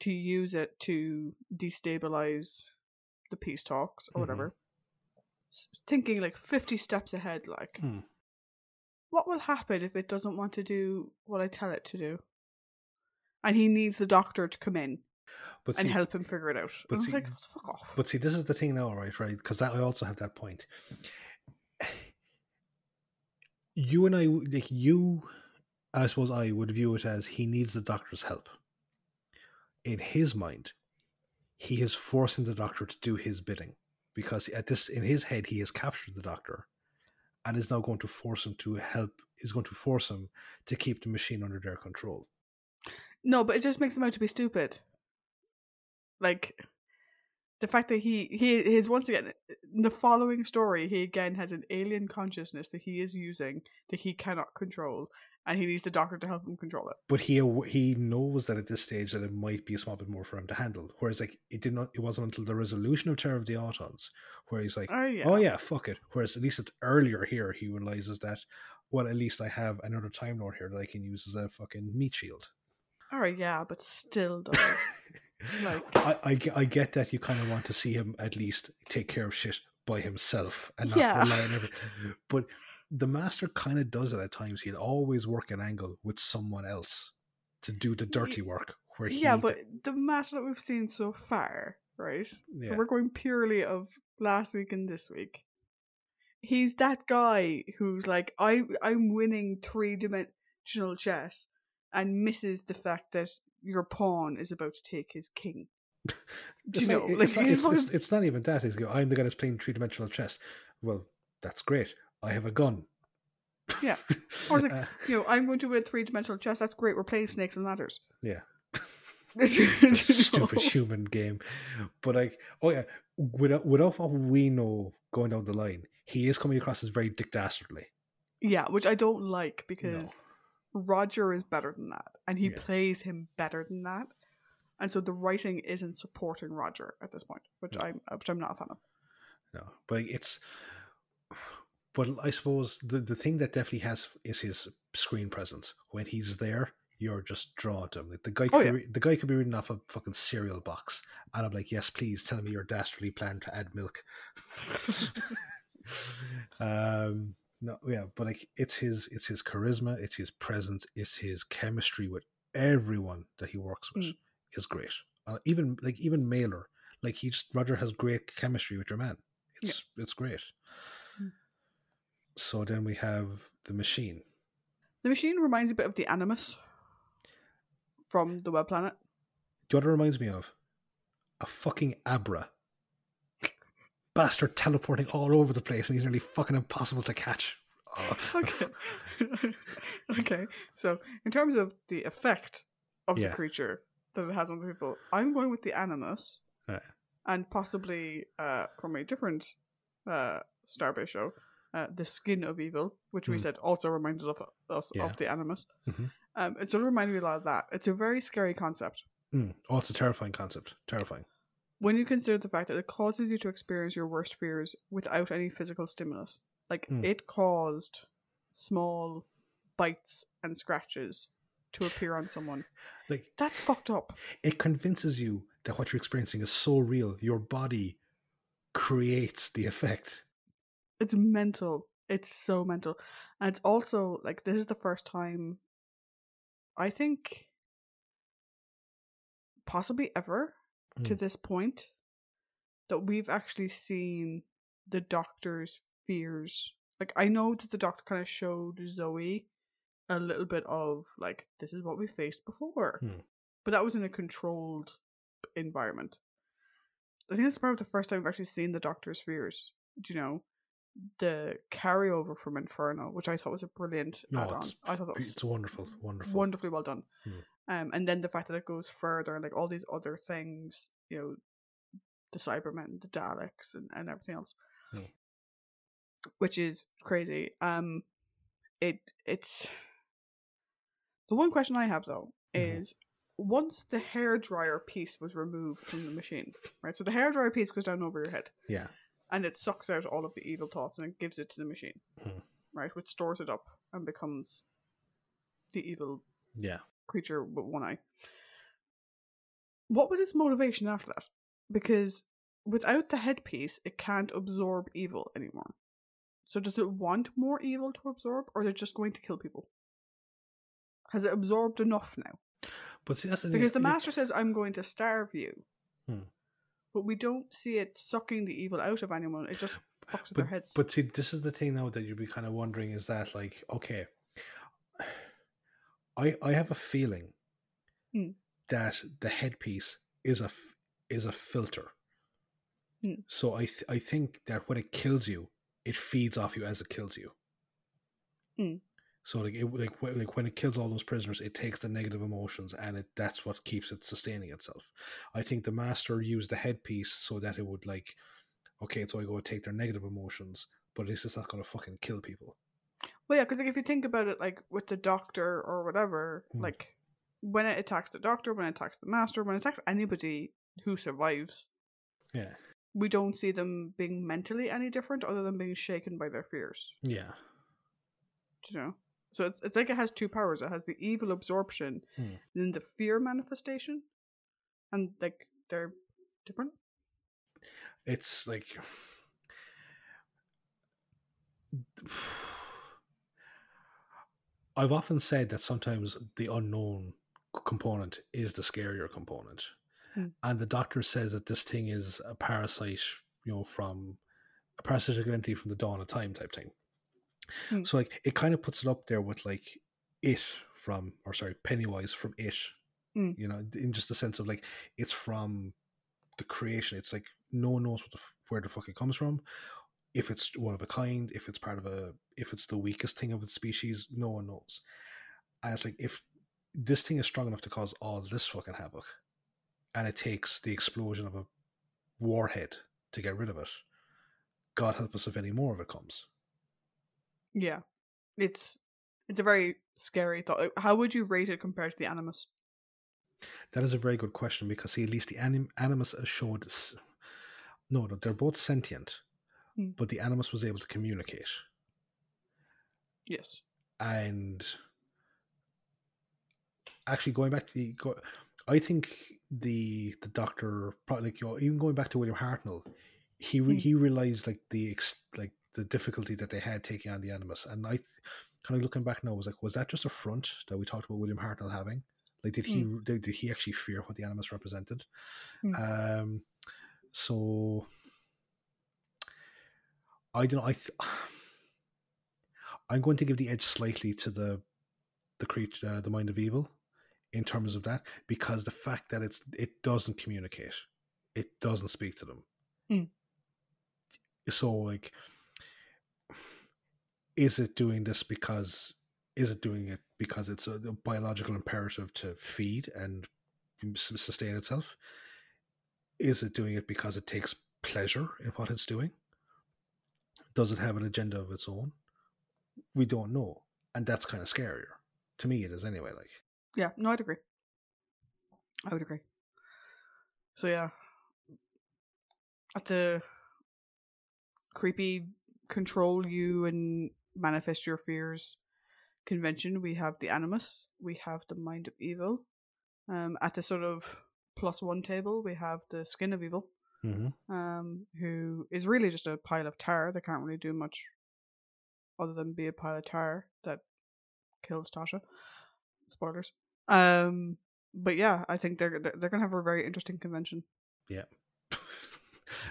to use it to destabilize the peace talks or whatever. S- Thinking like fifty steps ahead, like Hmm. what will happen if it doesn't want to do what I tell it to do? And he needs the doctor to come in but and see, help him figure it out. but and I was see- like, oh, fuck off. But see, this is the thing now, right? Right? Because I also have that point. you and I, like you, I suppose I would view it as he needs the doctor's help. In his mind, he is forcing the doctor to do his bidding because at this, in his head, he has captured the doctor and is now going to force him to help. Is going to force him to keep the machine under their control. No, but it just makes him out to be stupid. Like the fact that he he is once again in the following story, he again has an alien consciousness that he is using that he cannot control, and he needs the doctor to help him control it. But he he knows that at this stage that it might be a small bit more for him to handle. Whereas like it did not, it wasn't until the resolution of Terror of the Autons where he's like, Oh yeah, oh yeah, fuck it. Whereas at least it's earlier here he realizes that, well, at least I have another Time Lord here that I can use as a fucking meat shield. All right, yeah, but still, though, like I, I, I get that you kind of want to see him at least take care of shit by himself and not Yeah. rely on everything. But the master kind of does it at times. He'd always work an angle with someone else to do the dirty work. Where he yeah, but the master that we've seen so far, right? yeah. So we're going purely of last week and this week. He's that guy who's like, I I'm winning three dimensional chess and misses the fact that your pawn is about to take his king. It's you not, know? it's, like, not, it's, it's, fucking- it's not even that. Go, I'm the guy that's playing three dimensional chess. Well, that's great. I have a gun. Yeah. Or like, Uh, you know, I'm going to win three dimensional chess. That's great. We're playing snakes and ladders. yeah. it's a stupid human game. But like, oh yeah, without without what we know going down the line, he is coming across as very Dick Dastardly. Yeah, which I don't like No. Roger is better than that, and he Yeah. plays him better than that, and so the writing isn't supporting Roger at this point, which No. I'm which I'm not a fan of. No, but it's. But I suppose the the thing that definitely has is his screen presence. When he's there, you're just drawn to him. Like the guy, could Oh, be, yeah. re- the guy could be reading off a fucking cereal box, and I'm like, yes, please tell me your dastardly plan to add milk. um, no, yeah, but like it's his, it's his charisma, it's his presence, it's his chemistry with everyone that he works with Mm. is great. Uh, even like even Mailer, like he just Roger has great chemistry with your man. It's it's great. Mm. So then we have the machine. The machine reminds me a bit of the Animus from the Web Planet. Do you know what it reminds me of? A fucking Abra. Bastard teleporting all over the place and he's nearly fucking impossible to catch. Oh, Okay. okay. So, in terms of the effect of Yeah. the creature that it has on people, I'm going with the Animus, Right. and possibly uh, from a different uh, Starbase show, uh, the Skin of Evil, which we Hmm. said also reminded of us Yeah. of the Animus. Mhm. Um, it sort of reminded me a lot of that. It's a very scary concept Mm. Oh, it's a terrifying concept. Terrifying. When you consider the fact that it causes you to experience your worst fears without any physical stimulus. Like Hmm. it caused small bites and scratches to appear on someone. Like That's fucked up. it convinces you that what you're experiencing is so real. Your body creates the effect. It's mental. It's so mental. And it's also like this is the first time I think possibly ever to Mm. this point that we've actually seen the doctor's fears. Like I know that the doctor kind of showed Zoe a little bit of like this is what we faced before. Hmm. But that was in a controlled environment. I think that's probably the first time we've actually seen the doctor's fears. Do you know? The carryover from Inferno, which I thought was a brilliant No, add-on. I thought that was it's wonderful. Wonderful. wonderfully well done. Hmm. Um, and then the fact that it goes further and like all these other things, you know, the Cybermen, the Daleks, and, and everything else, Hmm. which is crazy. Um, it it's the one question I have though Mhm. is once the hairdryer piece was removed from the machine, right? So the hairdryer piece goes down over your head Yeah. and it sucks out all of the evil thoughts and it gives it to the machine, Hmm. right? Which stores it up and becomes the evil Yeah. Creature with one eye. What was its motivation after that? Because without the headpiece, it can't absorb evil anymore. So does it want more evil to absorb, or is it just going to kill people? Has it absorbed enough now? But see, that's the Because the like- master says, "I'm going to starve you," Hmm. but we don't see it sucking the evil out of anyone. It just fucks But, their heads. but see, this is the thing now that you'd be kind of wondering is that like, okay, I I have a feeling Hmm. that the headpiece is a is a filter. Hmm. So I th- I think that when it kills you, it feeds off you as it kills you. Hmm. So like it like wh- like when it kills all those prisoners, it takes the negative emotions and it that's what keeps it sustaining itself. I think the master used the headpiece so that it would like, okay, so I go take their negative emotions, but at least it's not going to fucking kill people. Well, yeah, because like, if you think about it, like with the doctor or whatever, Hmm. like when it attacks the doctor, when it attacks the master, when it attacks anybody who survives, Yeah, we don't see them being mentally any different other than being shaken by their fears. yeah, Do you know? So it's it's like it has two powers. It has the evil absorption Hmm. and then the fear manifestation, and like they're different. it's like. I've often said that sometimes the unknown component is the scarier component. Hmm. And the doctor says that this thing is a parasite, you know, from a parasitic entity from the dawn of time type thing. Hmm. So like it kind of puts it up there with like it from or sorry, Pennywise from it. Hmm. You know, in just the sense of like it's from the creation. It's like no one knows what the, where the fuck it comes from. If it's one of a kind, if it's part of a, if it's the weakest thing of its species, no one knows. And it's like if this thing is strong enough to cause all this fucking havoc, and it takes the explosion of a warhead to get rid of it, God help us if any more of it comes. Yeah, it's it's a very scary thought. How would you rate it compared to the Animus? That is a very good question because see, at least the anim- animus showed. s- No, no, they're both sentient, Hmm. but the animus was able to communicate, Yes. and actually going back to the, go, I think the the doctor probably like you know even going back to William Hartnell, he re- Hmm. he realized like the ex- like the difficulty that they had taking on the animus, and I kind of looking back now was like was that just a front that we talked about William Hartnell having? Like did he did, did he actually fear what the animus represented? Hmm. Um, so I don't know. I th- I'm going to give the edge slightly to the the creature, uh, the mind of evil, in terms of that, because the fact that it's it doesn't communicate, it doesn't speak to them. Hmm. So, like, is it doing this because? Is it doing it because it's a, a biological imperative to feed and sustain itself? Is it doing it because it takes pleasure in what it's doing? Does it have an agenda of its own? We don't know. And that's kind of scarier. To me, it is anyway. Like, Yeah, no, I'd agree. I would agree. So yeah, at the creepy control you and manifest your fears convention, we have the animus, we have the mind of evil. Um, at the sort of plus one table, we have the skin of evil, mm-hmm. um, who is really just a pile of tar. They can't really do much other than be a pile of tar that kills Tasha. Spoilers. Um, but yeah, I think they're they're, they're gonna have a very interesting convention. yeah.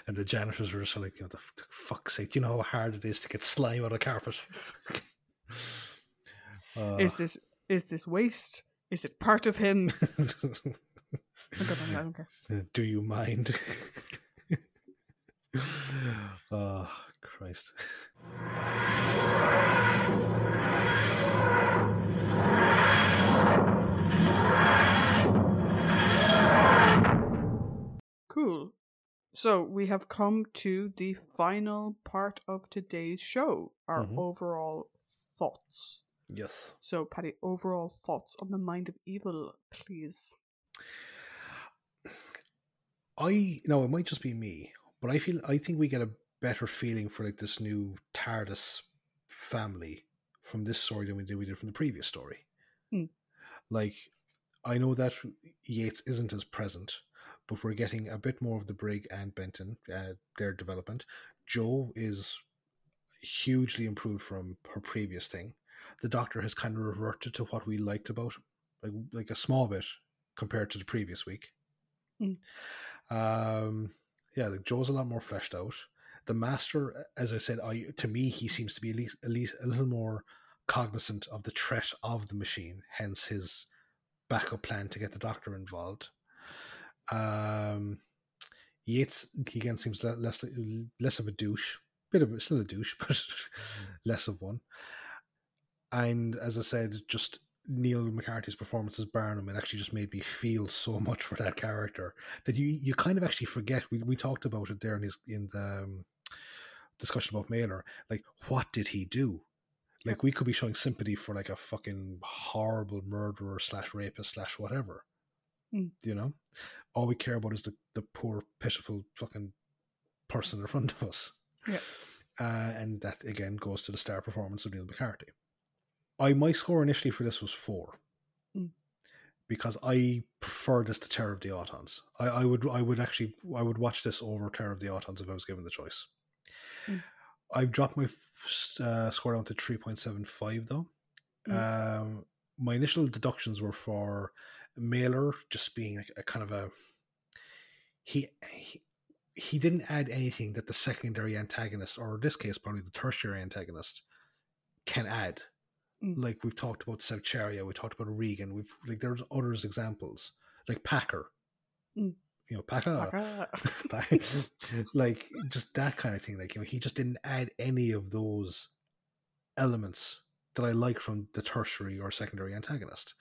and the janitors were just like, you know, the, the fuck's sake, do you know how hard it is to get slime out of carpet? uh, Is this is this waste? Is it part of him? I don't, I don't care. Do you mind? oh, Christ. Cool. So we have come to the final part of today's show. Our Mhm. overall thoughts. Yes. So, Patty, overall thoughts on the mind of evil, please. I no, it might just be me, but I feel I think we get a better feeling for like this new TARDIS family from this story than we did we did from the previous story. Hmm. Like, I know that Yates isn't as present, but we're getting a bit more of the Brig and Benton, uh, their development. Jo is hugely improved from her previous thing. The Doctor has kind of reverted to what we liked about him, like like a small bit compared to the previous week. Mm. Um, Yeah, like Jo's a lot more fleshed out. The master, as I said, I to me he seems to be at least at least a little more cognizant of the threat of the machine. Hence his backup plan to get the doctor involved. Um, Yates again seems less less of a douche, bit of still a douche, but less of one. And as I said, just Neil McCarthy's performance as Barnham, it actually just made me feel so much for that character that you you kind of actually forget. We we talked about it there in his in the um, discussion about Mailer. Like, what did he do? Like, we could be showing sympathy for like a fucking horrible murderer slash rapist slash whatever. Mm. You know, all we care about is the the poor pitiful fucking person in front of us. Yeah. Uh, and that again goes to the star performance of Neil McCarthy. I my score initially for this was four. Mm. Because I prefer this to Terror of the Autons. I, I would I would actually I would watch this over Terror of the Autons if I was given the choice. Mm. I've dropped my f- uh, score down to three point seven five though. Um, my initial deductions were for Mailer just being like a kind of a he, he he didn't add anything that the secondary antagonist or in this case probably the tertiary antagonist can add Mm. like we've talked about Sevcheria, we talked about Reegan, we've like there's others examples like Packer, Mm. you know Packer, Packer. like just that kind of thing. Like you know, he just didn't add any of those elements that I like from the tertiary or secondary antagonist.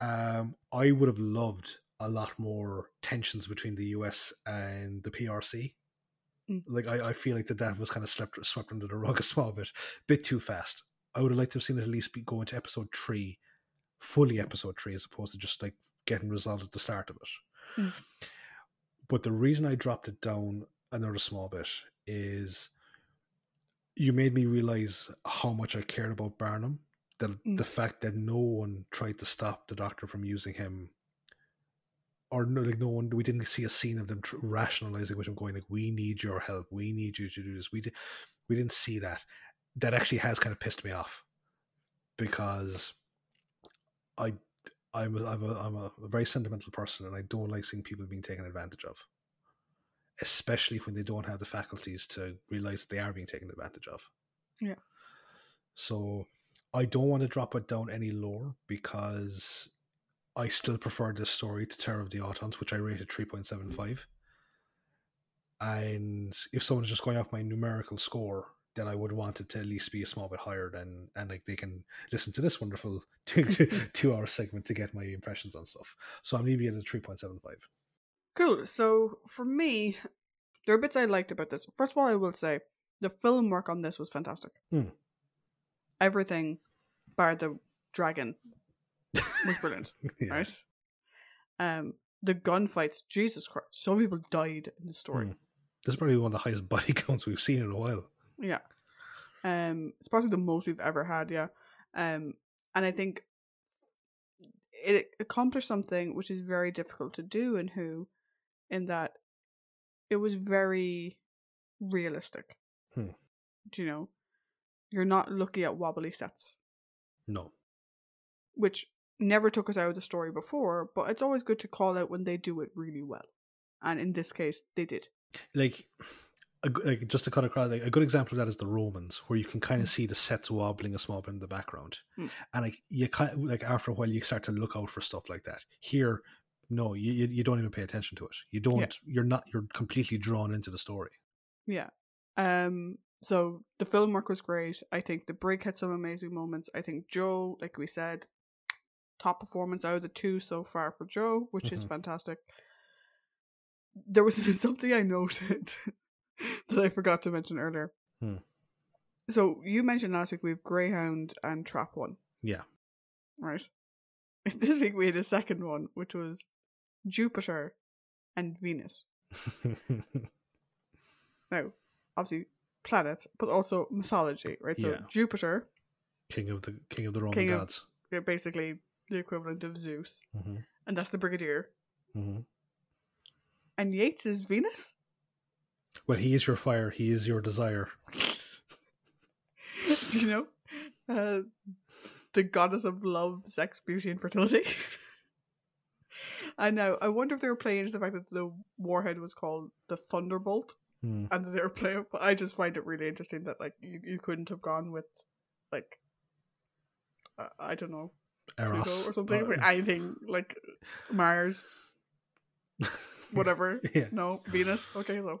Um, I would have loved a lot more tensions between the US and the PRC. Mm. Like I, I feel like that that was kind of swept swept under the rug a small bit, bit too fast. I would have liked to have seen it at least be go into episode three, fully episode three, as opposed to just like getting resolved at the start of it. Mm. But the reason I dropped it down another small bit is you made me realize how much I cared about Barnham. The Mm. the fact that no one tried to stop the doctor from using him, or no, like no one, we didn't see a scene of them tr- rationalizing with him, going like, "We need your help. We need you to do this." We did, we didn't see that. That actually has kind of pissed me off because I I'm a, I'm a, I'm a very sentimental person and I don't like seeing people being taken advantage of, especially when they don't have the faculties to realize that they are being taken advantage of. Yeah. So I don't want to drop it down any lower because I still prefer this story to Terror of the Autons, which I rated 3.75. And if someone's just going off my numerical score, then I would want it to at least be a small bit higher than and like they can listen to this wonderful two two hour segment to get my impressions on stuff. So I'm leaving it at three point seven five. Cool. So for me, there are bits I liked about this. First of all, I will say the film work on this was fantastic. Hmm. Everything, bar the dragon, was brilliant. yeah. Right. Um, the gunfights. Jesus Christ! So many people died in the story. Hmm. This is probably one of the highest body counts we've seen in a while. Yeah. Um, it's possibly the most we've ever had. Yeah. Um, and I think it accomplished something which is very difficult to do in Who, in that it was very realistic. Hmm. Do you know? You're not looking at wobbly sets, No. which never took us out of the story before, but it's always good to call out when they do it really well. And in this case, they did. Like a, like just to cut across, like, a good example of that is the Romans, where you can kind of Mm. see the sets wobbling a small bit in the background, Mm. and like you kind of, like after a while you start to look out for stuff like that. Here, no, you you, you don't even pay attention to it. You don't. You're not. You're completely drawn into the story. Yeah. Um so the film work was great. I think the Brig had some amazing moments. I think Jo, like we said, top performance out of the two so far for Jo, which is Mhm. fantastic. There was something I noted that I forgot to mention earlier. Hmm. So you mentioned last week we have Greyhound and Trap One, Yeah. right? This week we had a second one, which was Jupiter and Venus. Now, obviously planets, but also mythology, right? So Yeah. Jupiter, king of the king of the Roman King gods. they're basically the equivalent of Zeus, hmm and that's the Brigadier. hmm And Yates is Venus. Well, he is your fire. He is your desire. Do you know? Uh, the goddess of love, sex, beauty, and fertility. I know. I wonder if they were playing into the fact that the warhead was called the Thunderbolt, Hmm. and that they were playing. But I just find it really interesting that like you, you couldn't have gone with like uh, I don't know Eros or something, Uh, anything like Mars, whatever. yeah. No, Venus. Okay, so.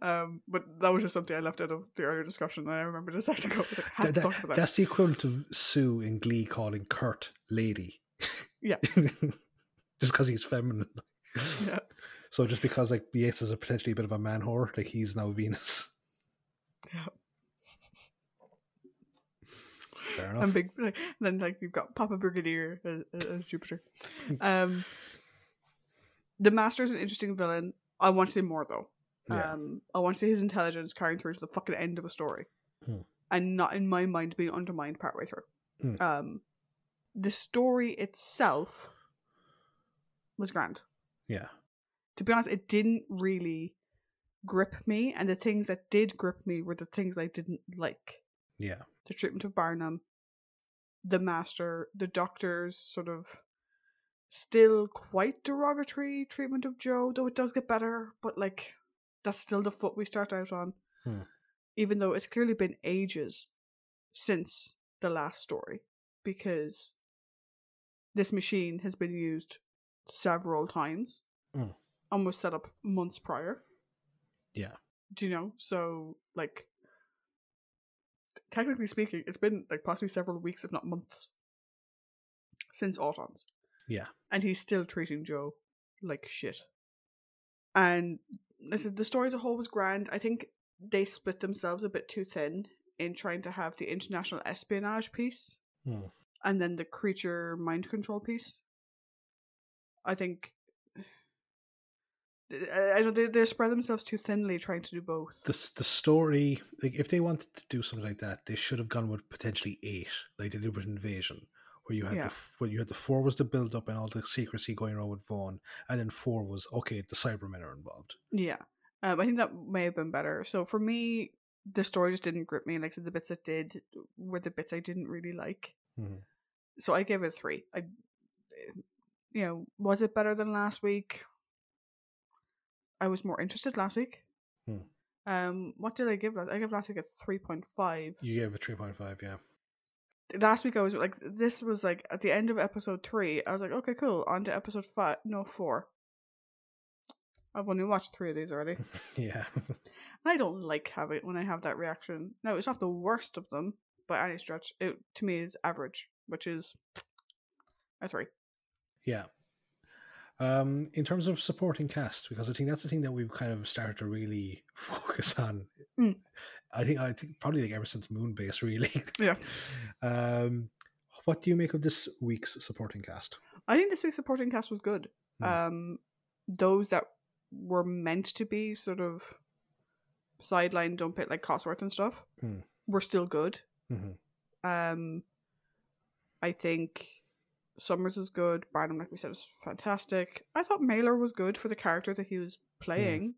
Um, but that was just something I left out of the earlier discussion, and I remember just second ago. I was like, I That- to that- that. that's the equivalent of Sue in Glee calling Kurt lady. Yeah. just because he's feminine. Yeah. So just because like Yates is a potentially a bit of a man whore, like he's now Venus. Yeah. Fair enough. and big like, then like you've got Papa Brigadier as, as Jupiter. Um, the Master is an interesting villain. I want to see more though. Yeah. Um, I want to see his intelligence carrying through to the fucking end of a story, Hmm. and not in my mind being undermined partway through. Hmm. Um, the story itself was grand. yeah. To be honest, it didn't really grip me, and the things that did grip me were the things I didn't like. Yeah. the treatment of Barnham, the master, the doctor's sort of still quite derogatory treatment of Jo, though it does get better, but like that's still the foot we start out on. Hmm. Even though it's clearly been ages since the last story, because this machine has been used several times Hmm. and was set up months prior. Yeah. Do you know? So, like, technically speaking, it's been like possibly several weeks, if not months, since Autons. Yeah. And he's still treating Jo like shit. And I said the story as a whole was grand. I think they split themselves a bit too thin in trying to have the international espionage piece Hmm. and then the creature mind control piece. I think I I don't. They, they spread themselves too thinly trying to do both. The the story, like if they wanted to do something like that, they should have gone with potentially eight, like the deliberate invasion, where you had Yeah. the where you had the four was the build up and all the secrecy going around with Vaughn, and then four was okay, the Cybermen are involved. Yeah, um, I think that may have been better. So for me, the story just didn't grip me. Like I said, the bits that did were the bits I didn't really like. Mhm. So I gave it a three. I, you know, was it better than last week? I was more interested last week. Hmm. Um, what did I give last? I gave last week a three point five. You gave it three point five, yeah. Last week I was like, this was like at the end of episode three. I was like, okay, cool. On to episode five. No, four. I've only watched three of these already. yeah. I don't like having when I have that reaction. No, it's not the worst of them by any stretch. It to me is average, which is a three. Yeah. Um, in terms of supporting cast, because I think that's the thing that we've kind of started to really focus on. Mm. I think I think probably like ever since Moonbase, really. Yeah. Um, what do you make of this week's supporting cast? I think this week's supporting cast was good. Hmm. Um, those that were meant to be sort of sideline dump it like Cosworth and stuff Hmm. were still good. Mhm. Um, I think Summers was good. Barnham, like we said, was fantastic. I thought Mailer was good for the character that he was playing.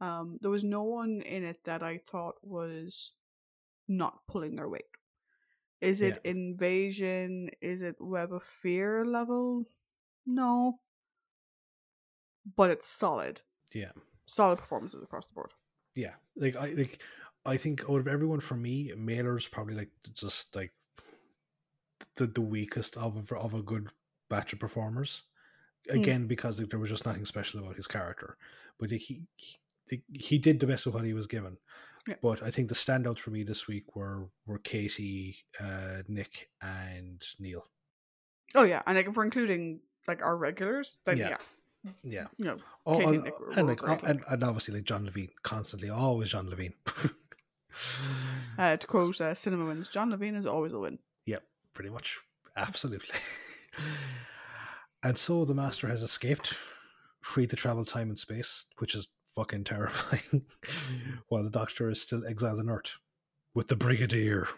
Um, there was no one in it that I thought was not pulling their weight. Is it invasion? Is it web of fear level? No. But it's solid. Yeah. Solid performances across the board. Yeah, like I like I think out of everyone for me, Mailer's probably like just like the the weakest of a, of a good batch of performers. Again, because like, there was just nothing special about his character, but like, he he he did the best of what he was given. Yeah. But I think the standouts for me this week were were Katie, uh, Nick, and Neil. Oh yeah, and like if we're including like our regulars, then Yeah. yeah, Yeah, you know, oh, and, and Nick were- and like and, and obviously like John Levene constantly, always John Levene. uh, to quote uh, Cinema Wins, John Levene is always a win. Yep, pretty much absolutely and so the master has escaped free to travel time and space which is fucking terrifying while the doctor is still exiled on earth with the brigadier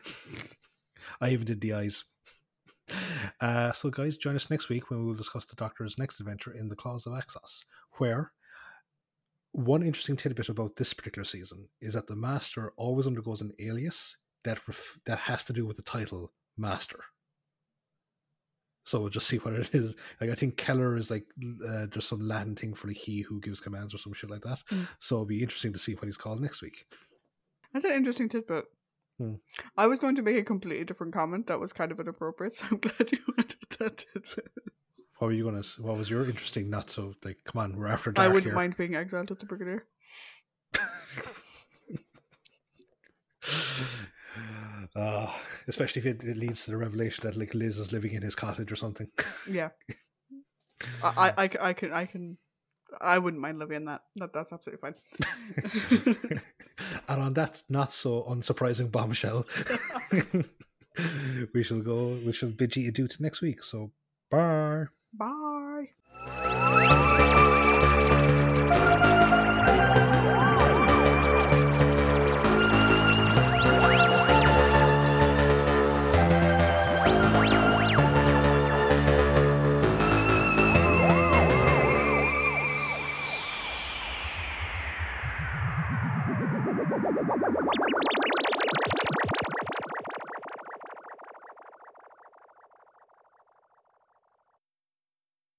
i even did the eyes uh, so guys join us next week when we will discuss the doctor's next adventure in the claws of axos where one interesting tidbit about this particular season is that the master always undergoes an alias that ref- that has to do with the title master. So we'll just see what it is. Like I think Keller is like uh, just some Latin thing for like he who gives commands or some shit like that. Mm. So it'll be interesting to see what he's called next week. That's an interesting tidbit. Hmm. I was going to make a completely different comment that was kind of inappropriate, so I'm glad you with that tidbit. What were you gonna? What was your interesting? Not so like. Come on, we're after I wouldn't here. mind being exiled with the Brigadier. Uh, especially if it, it leads to the revelation that like Liz is living in his cottage or something. Yeah. I, I, I can, I can, I wouldn't mind living in that. that that's absolutely fine. and on that not so unsurprising bombshell, we shall go. We shall bid you adieu to next week. So, bye. Bye.